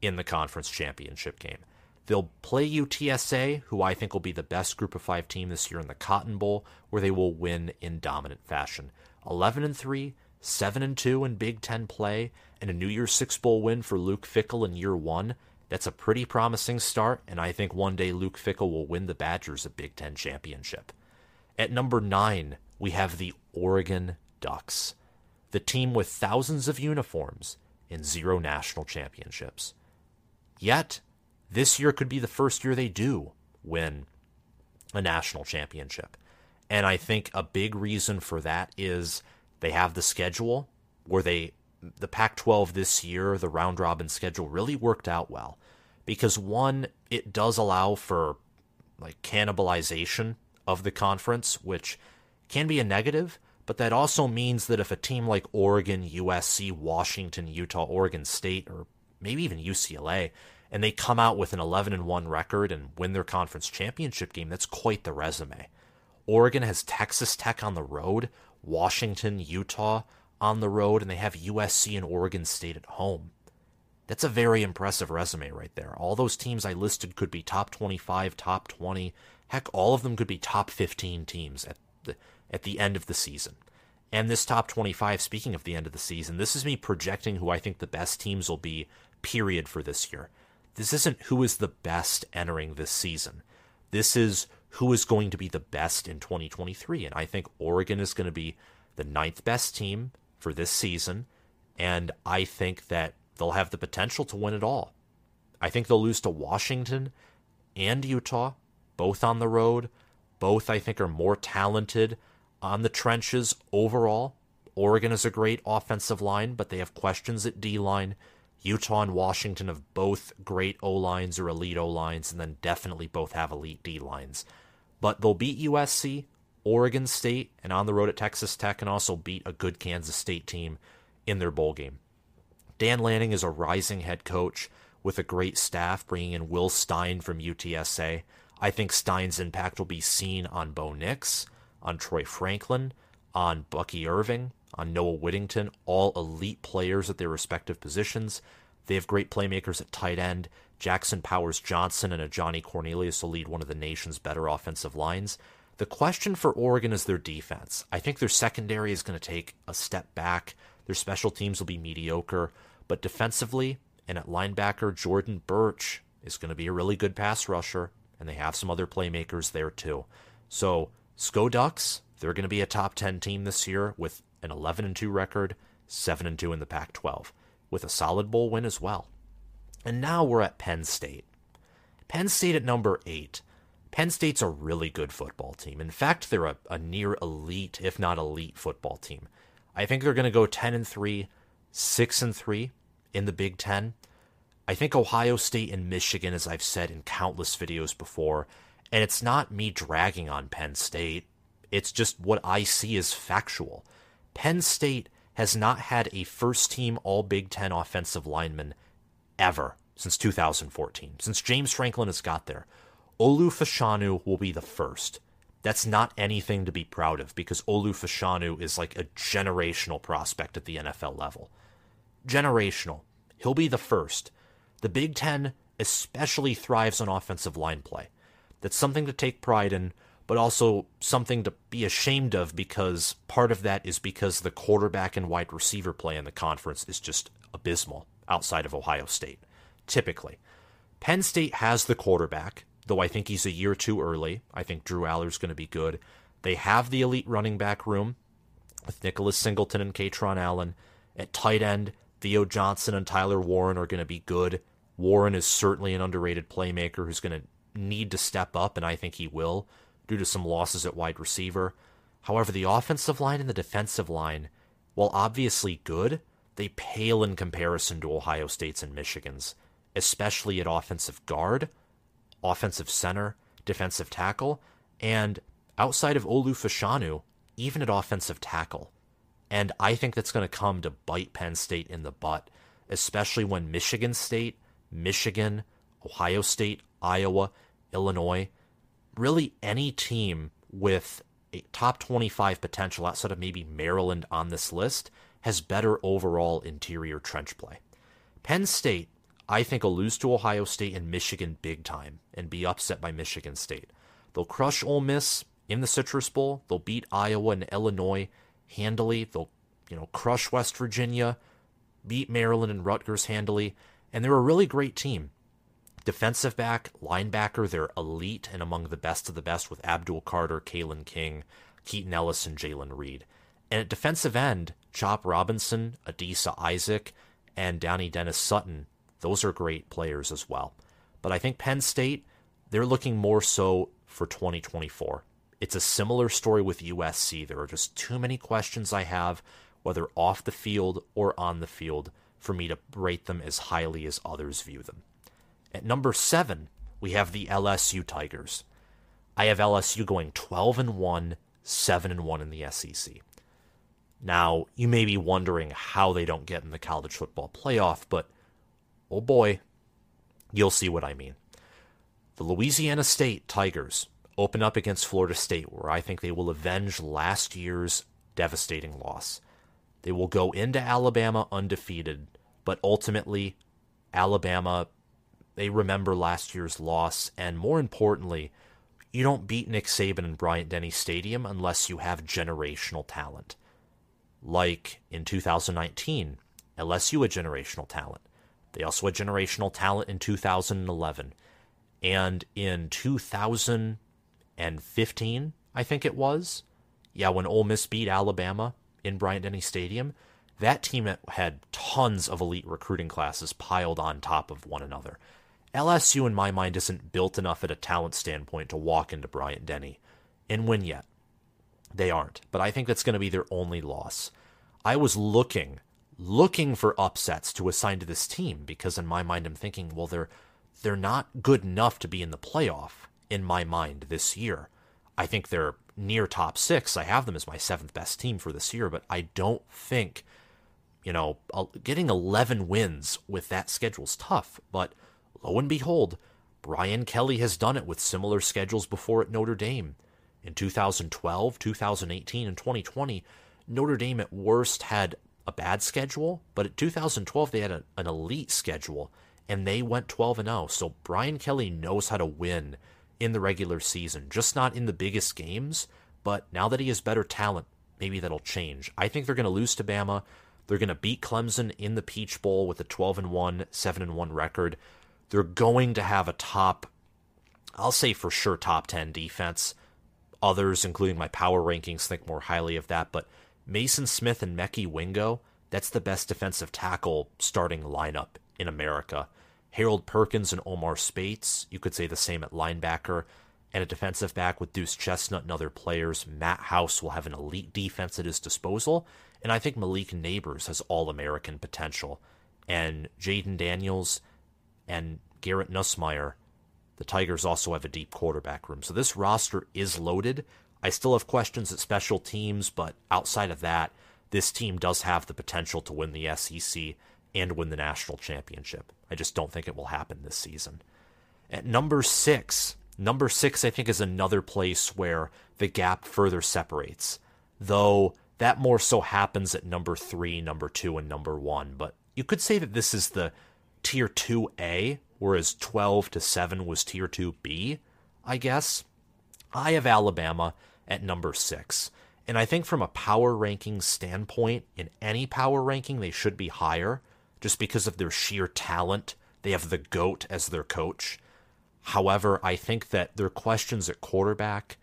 in the conference championship game. They'll play UTSA, who I think will be the best group of 5 team this year in the Cotton Bowl, where they will win in dominant fashion. 11 and 3, 7 and 2 in Big 10 play, and a New Year's 6 bowl win for Luke Fickell in year 1. That's a pretty promising start, and I think one day Luke Fickell will win the Badgers a Big 10 championship. At number 9, we have the Oregon Ducks, the team with thousands of uniforms and zero national championships. Yet, this year could be the first year they do win a national championship. And I think a big reason for that is they have the schedule where they the Pac 12 this year, the round robin schedule really worked out well. Because one, it does allow for like cannibalization of the conference, which can be a negative, but that also means that if a team like Oregon, USC, Washington, Utah, Oregon State, or maybe even UCLA, and they come out with an 11 and 1 record and win their conference championship game, that's quite the resume. Oregon has Texas Tech on the road, Washington, Utah on the road, and they have USC and Oregon State at home. That's a very impressive resume right there. All those teams I listed could be top 25, top 20. Heck, all of them could be top 15 teams at the at the end of the season. And this top 25, speaking of the end of the season, this is me projecting who I think the best teams will be, period, for this year. This isn't who is the best entering this season. This is who is going to be the best in 2023. And I think Oregon is going to be the ninth best team for this season. And I think that they'll have the potential to win it all. I think they'll lose to Washington and Utah, both on the road. Both, I think, are more talented on the trenches overall. Oregon is a great offensive line, but they have questions at D line. Utah and Washington have both great O lines or elite O lines, and then definitely both have elite D lines. But they'll beat USC, Oregon State, and on the road at Texas Tech, and also beat a good Kansas State team in their bowl game. Dan Lanning is a rising head coach with a great staff, bringing in Will Stein from UTSA. I think Stein's impact will be seen on Bo Nix, on Troy Franklin, on Bucky Irving, on Noah Whittington, all elite players at their respective positions. They have great playmakers at tight end. Jackson Powers Johnson and Ajani Cornelius will lead one of the nation's better offensive lines. The question for Oregon is their defense. I think their secondary is going to take a step back. Their special teams will be mediocre, but defensively and at linebacker, Jordan Burch is going to be a really good pass rusher, and they have some other playmakers there too. So, SCO Ducks, they're going to be a top 10 team this year with an 11 and 2 record, 7 and 2 in the Pac 12, with a solid bowl win as well. And now we're at Penn State. Penn State at number 8. Penn State's a really good football team. In fact, they're a, a near elite, if not elite, football team. I think they're going to go 10 and 3, 6 and 3 in the Big 10. I think Ohio State and Michigan, as I've said in countless videos before, and it's not me dragging on Penn State, it's just what I see as factual. Penn State has not had a first team All Big Ten offensive lineman ever since 2014, since James Franklin has got there. Olu Fashanu will be the first. That's not anything to be proud of because Olu Fashanu is like a generational prospect at the NFL level. Generational. He'll be the first. The Big Ten especially thrives on offensive line play. That's something to take pride in, but also something to be ashamed of because part of that is because the quarterback and wide receiver play in the conference is just abysmal outside of Ohio State, typically. Penn State has the quarterback, though I think he's a year too early. I think Drew Allar's going to be good. They have the elite running back room with Nicholas Singleton and Kaytron Allen. At tight end, Theo Johnson and Tyler Warren are going to be good. Warren is certainly an underrated playmaker who's going to need to step up, and I think he will due to some losses at wide receiver. However, the offensive line and the defensive line, while obviously good, they pale in comparison to Ohio State's and Michigan's, especially at offensive guard, offensive center, defensive tackle, and outside of Olu Fashanu, even at offensive tackle. And I think that's going to come to bite Penn State in the butt, especially when Michigan State, Michigan, Ohio State, Iowa, Illinois, really any team with a top 25 potential outside of maybe Maryland on this list has better overall interior trench play. Penn State, I think, will lose to Ohio State and Michigan big time and be upset by Michigan State. They'll crush Ole Miss in the Citrus Bowl. They'll beat Iowa and Illinois handily. They'll, you know, crush West Virginia, beat Maryland and Rutgers handily, and they're a really great team. Defensive back, linebacker, they're elite and among the best of the best with Abdul Carter, Kalen King, Keaton Ellis, and Jaylen Reed. And at defensive end, Chop Robinson, Adisa Isaac, and Dani Dennis-Sutton, those are great players as well. But I think Penn State, they're looking more so for 2024. It's a similar story with USC. There are just too many questions I have, whether off the field or on the field, for me to rate them as highly as others view them. At number seven, we have the LSU Tigers. I have LSU going 12 and 1, 7 and 1 in the SEC. Now, you may be wondering how they don't get in the college football playoff, but oh boy, you'll see what I mean. The Louisiana State Tigers open up against Florida State, where I think they will avenge last year's devastating loss. They will go into Alabama undefeated, but ultimately, Alabama, they remember last year's loss, and more importantly, you don't beat Nick Saban in Bryant Denny Stadium unless you have generational talent. Like in 2019, LSU had generational talent. They also had generational talent in 2011. And in 2015, I think it was. Yeah, when Ole Miss beat Alabama in Bryant Denny Stadium, that team had tons of elite recruiting classes piled on top of one another. LSU, in my mind, isn't built enough at a talent standpoint to walk into Bryant Denny and win yet. They aren't, but I think that's going to be their only loss. I was looking, looking for upsets to assign to this team because in my mind I'm thinking, well, they're they're not good enough to be in the playoff in my mind this year. I think they're near top six. I have them as my seventh best team for this year, but I don't think, you know, getting 11 wins with that schedule's tough. But lo and behold, Brian Kelly has done it with similar schedules before at Notre Dame. In 2012, 2018, and 2020, Notre Dame at worst had a bad schedule, but at 2012 they had a, an elite schedule and they went 12 and 0. So Brian Kelly knows how to win in the regular season, just not in the biggest games. But now that he has better talent, maybe that'll change. I think they're going to lose to Bama. They're going to beat Clemson in the Peach Bowl with a 12 and 1, 7 and 1 record. They're going to have a top, I'll say for sure, top 10 defense. Others, including my power rankings, think more highly of that. But Maason Smith and Mekhi Wingo, that's the best defensive tackle starting lineup in America. Harold Perkins and Omar Speights, you could say the same at linebacker. And a defensive back with Duce Chestnut and other players. Matt House will have an elite defense at his disposal. And I think Malik Nabers has all American potential. And Jayden Daniels and Garrett Nussmeier, the Tigers also have a deep quarterback room. So this roster is loaded. I still have questions at special teams, but outside of that, this team does have the potential to win the SEC and win the national championship. I just don't think it will happen this season. At number six, number six, I think, is another place where the gap further separates, though that more so happens at number three, number two, and number one. But you could say that this is the tier 2A, whereas 12 to 7 was tier 2B, I guess. I have Alabama at number six. And I think from a power ranking standpoint, in any power ranking, they should be higher just because of their sheer talent. They have the GOAT as their coach. However, I think that their questions at quarterback,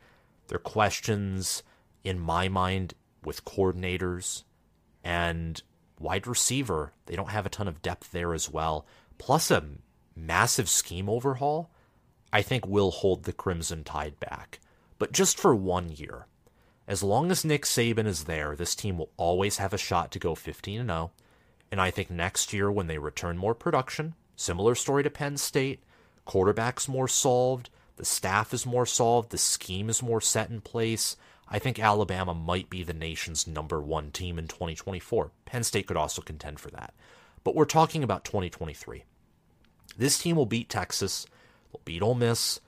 their questions, in my mind, with coordinators and wide receiver, they don't have a ton of depth there as well. Plus a massive scheme overhaul, I think will hold the Crimson Tide back. But just for one year. As long as Nick Saban is there, this team will always have a shot to go 15 0. And I think next year, when they return more production, similar story to Penn State, quarterback's more solved, the staff is more solved, the scheme is more set in place. I think Alabama might be the nation's number one team in 2024. Penn State could also contend for that. But we're talking about 2023. This team will beat Texas. They'll beat Ole Miss.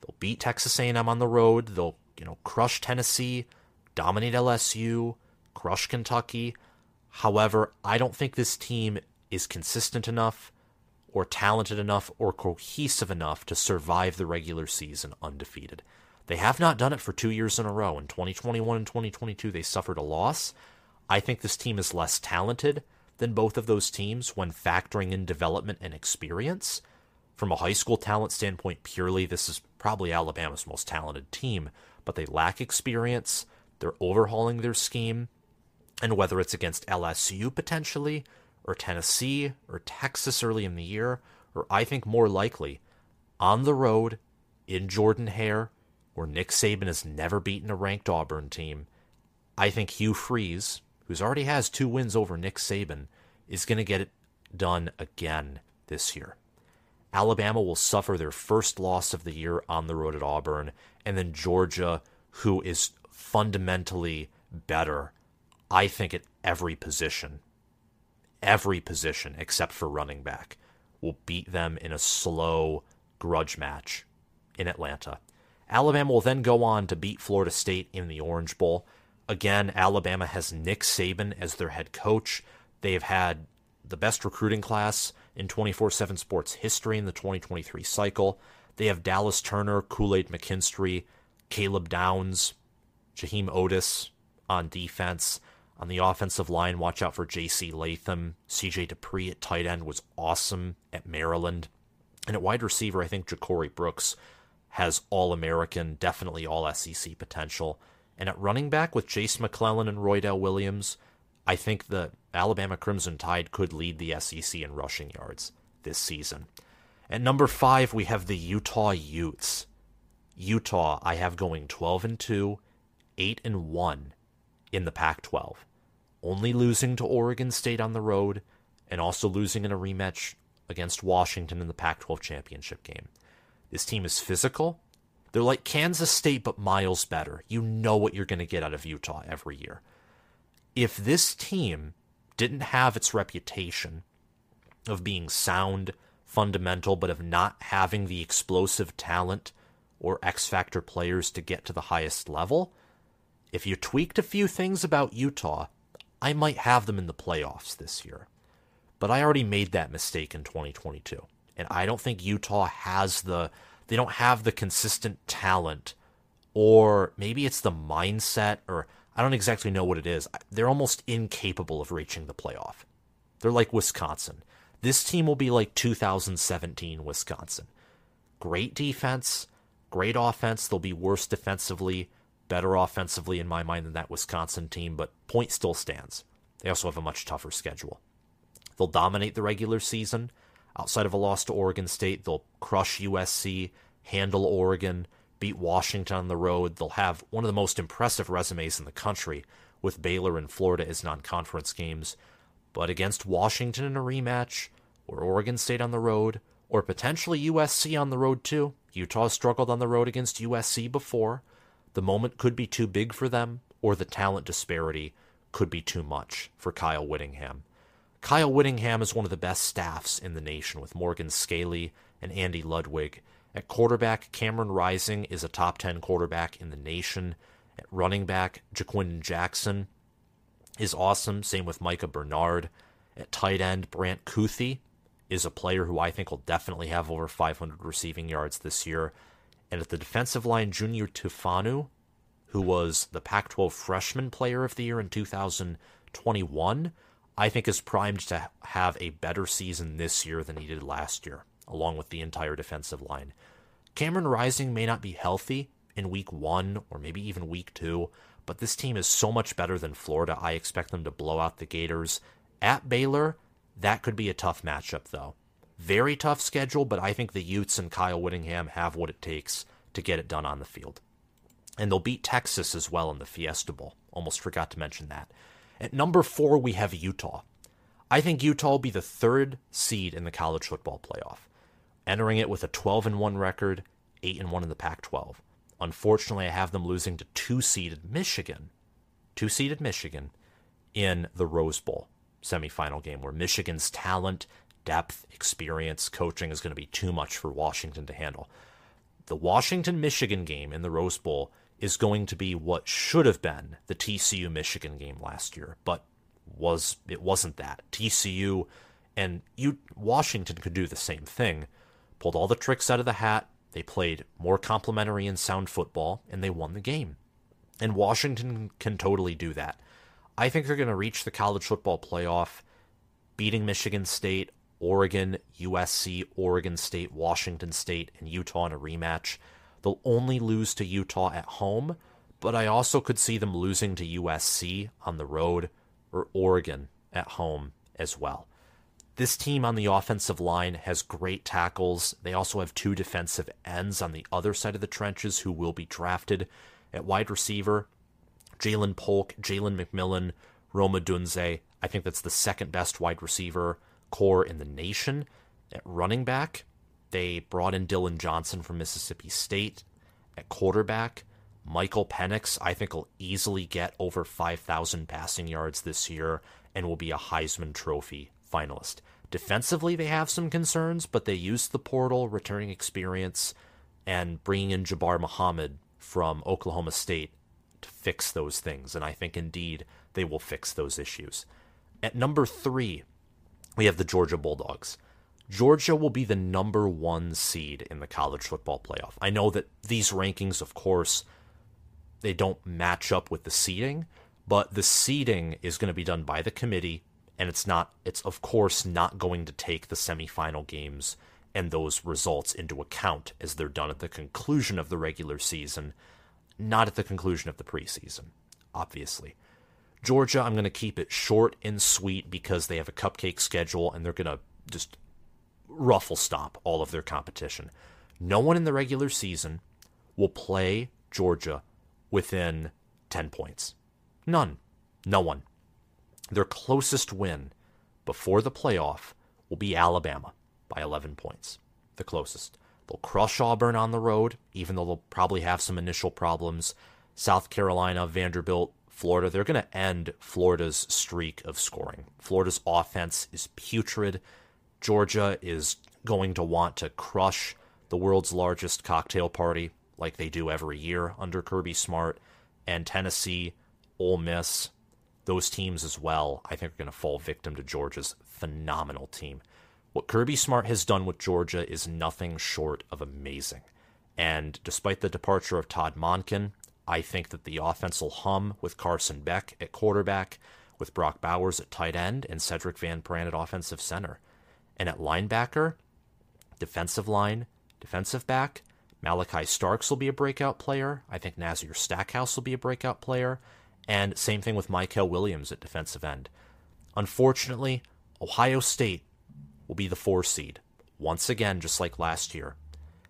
They'll beat Texas A&M on the road. They'll, you know, crush Tennessee, dominate LSU, crush Kentucky. However, I don't think this team is consistent enough or talented enough or cohesive enough to survive the regular season undefeated. They have not done it for two years in a row. In 2021 and 2022, they suffered a loss. I think this team is less talented than both of those teams when factoring in development and experience. From a high school talent standpoint, purely, this is probably Alabama's most talented team, but they lack experience. They're overhauling their scheme. And whether it's against LSU potentially, or Tennessee, or Texas early in the year, or I think more likely on the road in Jordan Hare, where Nick Saban has never beaten a ranked Auburn team, I think Hugh Freeze, who's already has two wins over Nick Saban, is going to get it done again this year. Alabama will suffer their first loss of the year on the road at Auburn, and then Georgia, who is fundamentally better, I think, at every position, every position except for running back, will beat them in a slow grudge match in Atlanta. Alabama will then go on to beat Florida State in the Orange Bowl. Again, Alabama has Nick Saban as their head coach. They have had the best recruiting class in 24 7 sports history in the 2023 cycle. They have Dallas Turner, Kool Aid McKinstry, Caleb Downs, Jaheim Oatis on defense. On the offensive line, watch out for J.C. Latham. C.J. Dippre at tight end was awesome at Maryland. And at wide receiver, I think Ja'Corey Brooks has All American, definitely All SEC potential. And at running back with Jase McClellan and Roydell Williams, I think the Alabama Crimson Tide could lead the SEC in rushing yards this season. At number five, we have the Utah Utes. Utah, I have going 12 and 2, 8 and 1 in the Pac 12. Only losing to Oregon State on the road and also losing in a rematch against Washington in the Pac 12 championship game. This team is physical. They're like Kansas State, but miles better. You know what you're going to get out of Utah every year. If this team didn't have its reputation of being sound, fundamental, but of not having the explosive talent or X Factor players to get to the highest level, if you tweaked a few things about Utah, I might have them in the playoffs this year. But I already made that mistake in 2022. And I don't think Utah has the they don't have the consistent talent or maybe it's the mindset or I don't exactly know what it is. They're almost incapable of reaching the playoff. They're like Wisconsin. This team will be like 2017 Wisconsin. Great defense, great offense. They'll be worse defensively, better offensively in my mind than that Wisconsin team, but point still stands. They also have a much tougher schedule. They'll dominate the regular season. Outside of a loss to Oregon State, they'll crush USC, handle Oregon, beat Washington on the road. They'll have one of the most impressive resumes in the country with Baylor and Florida as non conference games. But against Washington in a rematch, or Oregon State on the road, or potentially USC on the road too. Utah struggled on the road against USC before. The moment could be too big for them, or the talent disparity could be too much for Kyle Whittingham. Kyle Whittingham is one of the best staffs in the nation with Morgan Scalley and Andy Ludwig. At quarterback, Cameron Rising is a top 10 quarterback in the nation. At running back, Ja'Quinden Jackson is awesome. Same with Micah Bernard. At tight end, Brant Kuithe is a player who I think will definitely have over 500 receiving yards this year. And at the defensive line, Junior Tafuna, who was the Pac 12 Freshman Player of the Year in 2021, I think is primed to have a better season this year than he did last year, along with the entire defensive line. Cameron Rising may not be healthy in week one or maybe even week two, but this team is so much better than Florida. I expect them to blow out the Gators. At Baylor, that could be a tough matchup, though. Very tough schedule, but I think the Utes and Kyle Whittingham have what it takes to get it done on the field. And they'll beat Texas as well in the Fiesta Bowl. Almost forgot to mention that. At number four, we have Utah. I think Utah will be the third seed in the college football playoff, entering it with a 12 and 1 record, 8 and 1 in the Pac 12. Unfortunately, I have them losing to two seeded Michigan, two seeded Michigan in the Rose Bowl semifinal game, where Michigan's talent, depth, experience, coaching is going to be too much for Washington to handle. The Washington Michigan game in the Rose Bowl is going to be what should have been the TCU Michigan game last year, but was it wasn't that. TCU and you Washington could do the same thing. Pulled all the tricks out of the hat. They played more complementary and sound football and they won the game. And Washington can totally do that. I think they're going to reach the college football playoff beating Michigan State, Oregon, USC, Oregon State, Washington State, and Utah in a rematch. They'll only lose to Utah at home, but I also could see them losing to USC on the road or Oregon at home as well. This team on the offensive line has great tackles. They also have two defensive ends on the other side of the trenches who will be drafted at wide receiver. Ja'Lynn Polk, Jalen McMillan, Rome Odunze. I think that's the second best wide receiver core in the nation. At running back, they brought in Dillon Johnson from Mississippi State. At quarterback, Michael Penix, I think, will easily get over 5,000 passing yards this year and will be a Heisman Trophy finalist. Defensively, they have some concerns, but they used the portal, returning experience, and bringing in Jabbar Muhammad from Oklahoma State to fix those things. And I think indeed they will fix those issues. At number three, we have the Georgia Bulldogs. Georgia will be the number one seed in the college football playoff. I know that these rankings, of course, they don't match up with the seeding, but the seeding is going to be done by the committee, and it's not. It's of course not going to take the semifinal games and those results into account as they're done at the conclusion of the regular season, not at the conclusion of the preseason, obviously. Georgia, I'm going to keep it short and sweet because they have a cupcake schedule and they're going to just ruffle stop all of their competition. No one in the regular season will play Georgia within 10 points. None. No one. Their closest win before the playoff will be Alabama by 11 points. The closest. They'll crush Auburn on the road, even though they'll probably have some initial problems. South Carolina, Vanderbilt, Florida, they're going to end Florida's streak of scoring. Florida's offense is putrid. Georgia is going to want to crush the world's largest cocktail party like they do every year under Kirby Smart, and Tennessee, Ole Miss, those teams as well, I think are going to fall victim to Georgia's phenomenal team. What Kirby Smart has done with Georgia is nothing short of amazing. And despite the departure of Todd Monken, I think that the offense will hum with Carson Beck at quarterback, with Brock Bowers at tight end, and Sedrick Van Pran at offensive center. And at linebacker, defensive line, defensive back, Malachi Starks will be a breakout player. I think Nazir Stackhouse will be a breakout player. And same thing with Michael Williams at defensive end. Unfortunately, Ohio State will be the four seed. Once again, just like last year.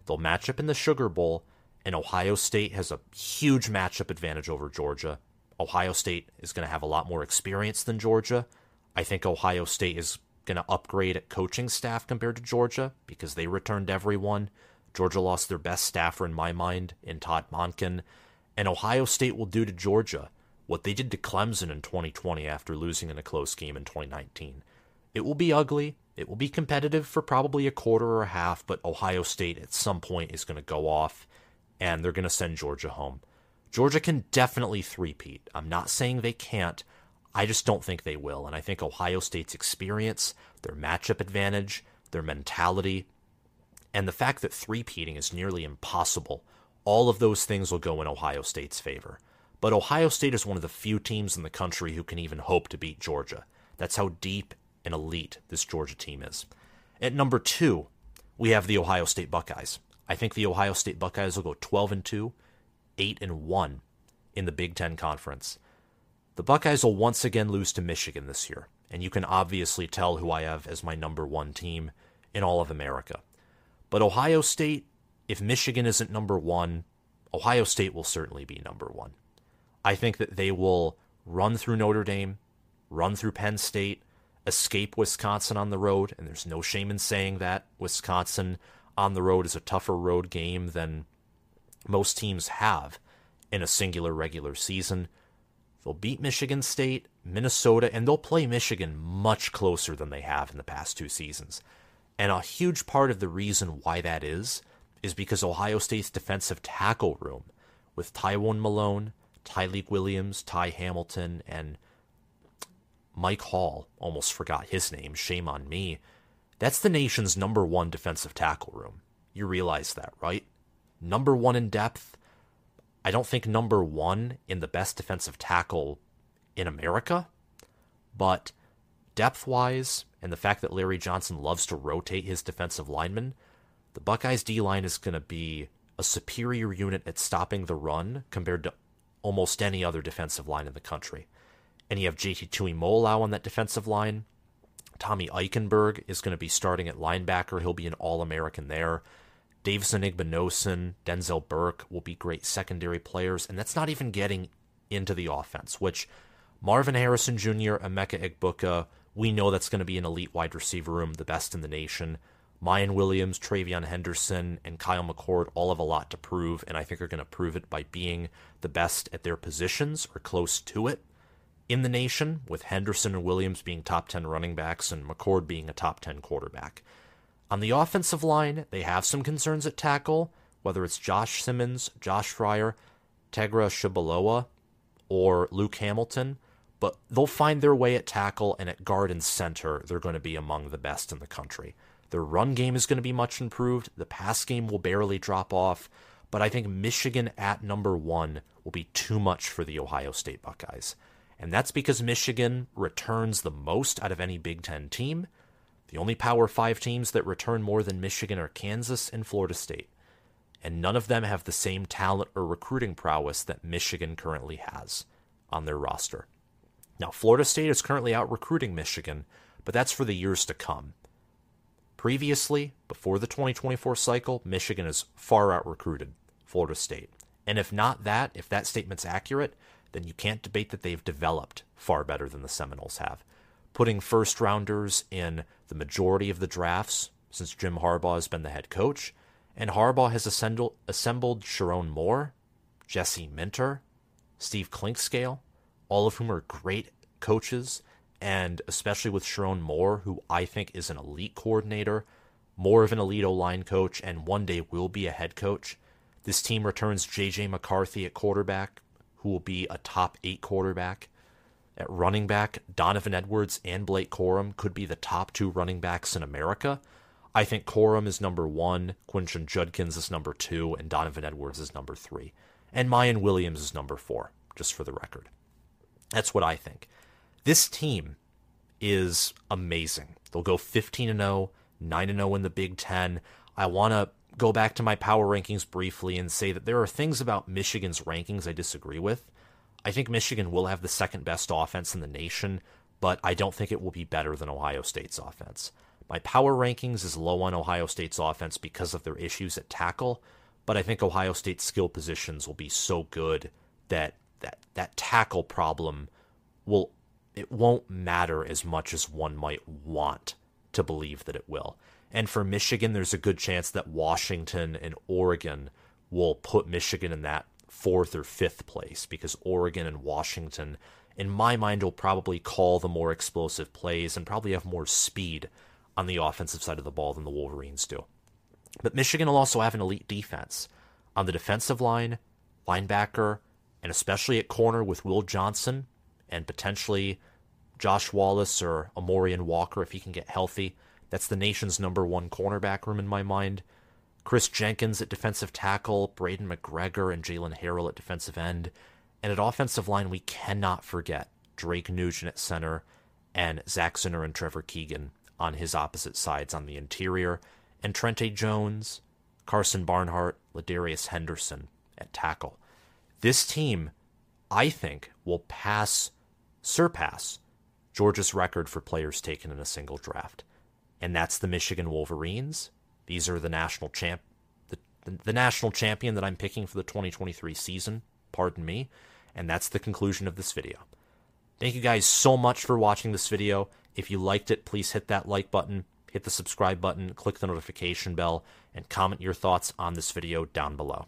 They'll match up in the Sugar Bowl, and Ohio State has a huge matchup advantage over Georgia. Ohio State is going to have a lot more experience than Georgia. I think Ohio State is going to upgrade at coaching staff compared to Georgia because they returned everyone. Georgia lost their best staffer in my mind in Todd Monken, and Ohio State will do to Georgia what they did to Clemson in 2020 after losing in a close game in 2019. It will be ugly. It will be competitive for probably a quarter or a half, but Ohio State at some point is going to go off and they're going to send Georgia home. Georgia can definitely three-peat. I'm not saying they can't. I just don't think they will. And I think Ohio State's experience, their matchup advantage, their mentality, and the fact that three-peating is nearly impossible, all of those things will go in Ohio State's favor. But Ohio State is one of the few teams in the country who can even hope to beat Georgia. That's how deep and elite this Georgia team is. At number two, we have the Ohio State Buckeyes. I think the Ohio State Buckeyes will go 12 and 2, 8 and 1 in the Big 10 conference. The Buckeyes will once again lose to Michigan this year, and you can obviously tell who I have as my number 1 team in all of America. But Ohio State, if Michigan isn't number one, Ohio State will certainly be number one. I think that they will run through Notre Dame, run through Penn State, escape Wisconsin on the road, and there's no shame in saying that. Wisconsin on the road is a tougher road game than most teams have in a singular regular season. They'll beat Michigan State, Minnesota, and they'll play Michigan much closer than they have in the past two seasons. And a huge part of the reason why that is, is because Ohio State's defensive tackle room, with Tywone Malone, Tyleik Williams, Ty Hamilton, and Mike Hall, almost forgot his name, shame on me. That's the nation's number one defensive tackle room. You realize that, right? Number one in depth, I don't think number one in the best defensive tackle in America, but depth wise, and the fact that Larry Johnson loves to rotate his defensive linemen, the Buckeyes D line is going to be a superior unit at stopping the run compared to almost any other defensive line in the country. And you have JT Tuimoloau on that defensive line. Tommy Eichenberg is going to be starting at linebacker. He'll be an All American there. Davison Igbinosun, Denzel Burke will be great secondary players, and that's not even getting into the offense, which Marvin Harrison Jr., Emeka Egbuka, we know that's going to be an elite wide receiver room, the best in the nation. Miyan Williams, TreVeyon Henderson, and Kyle McCord all have a lot to prove, and I think are going to prove it by being the best at their positions or close to it in the nation, with Henderson and Williams being top 10 running backs and McCord being a top 10 quarterback. On the offensive line, they have some concerns at tackle, whether it's Josh Simmons, Josh Fryar, Tegra Tshabola, or Luke Hamilton, but they'll find their way at tackle and at guard and center, they're going to be among the best in the country. Their run game is going to be much improved. The pass game will barely drop off, but I think Michigan at number one will be too much for the Ohio State Buckeyes. And that's because Michigan returns the most out of any Big Ten team. The only Power 5 teams that return more than Michigan are Kansas and Florida State, and none of them have the same talent or recruiting prowess that Michigan currently has on their roster. Now, Florida State is currently out recruiting Michigan, but that's for the years to come. Previously, before the 2024 cycle, Michigan has far out recruited Florida State. And if not that, if that statement's accurate, then you can't debate that they've developed far better than the Seminoles have putting first rounders in the majority of the drafts since Jim Harbaugh has been the head coach. And Harbaugh has assembled, assembled Sherrone Moore, Jesse Minter, Steve Clinkscale, all of whom are great coaches, and especially with Sherrone Moore, who I think is an elite coordinator, more of an elite O line coach, and one day will be a head coach. This team returns J.J. McCarthy at quarterback, who will be a top eight quarterback. At running back, Donovan Edwards and Blake Corum could be the top two running backs in America. I think Corum is number one, Quinshon Judkins is number two, and Donovan Edwards is number three. And Miyan Williams is number four, just for the record. That's what I think. This team is amazing. They'll go 15 and 0, 9 0 in the Big Ten. I want to go back to my power rankings briefly and say that there are things about Michigan's rankings I disagree with. I think Michigan will have the second best offense in the nation, but I don't think it will be better than Ohio State's offense. My power rankings is low on Ohio State's offense because of their issues at tackle, but I think Ohio State's skill positions will be so good that that that tackle problem will it won't matter as much as one might want to believe that it will. And for Michigan, there's a good chance that Washington and Oregon will put Michigan in that fourth or fifth place because Oregon and Washington, in my mind, will probably call the more explosive plays and probably have more speed on the offensive side of the ball than the Wolverines do. But Michigan will also have an elite defense. On the defensive line, linebacker, and especially at corner with Will Johnson and potentially Josh Wallace or Amorion Walker if he can get healthy. That's the nation's number one cornerback room in my mind. Chris Jenkins at defensive tackle, Braiden McGregor and Jaylen Harrell at defensive end. And at offensive line, we cannot forget Drake Nugent at center and Zak Zinter and Trevor Keegan on his opposite sides on the interior, and Trente Jones, Karsen Barnhart, Ladarius Henderson at tackle. This team, I think, will pass, surpass Georgia's record for players taken in a single draft. And that's the Michigan Wolverines these are the national champ, the the, the national champion that I'm picking for the 2023 season. Pardon me. And that's the conclusion of this video. Thank you guys so much for watching this video. If you liked it, please hit that like button, hit the subscribe button, click the notification bell, and comment your thoughts on this video down below.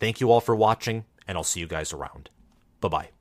Thank you all for watching, and I'll see you guys around. Bye bye.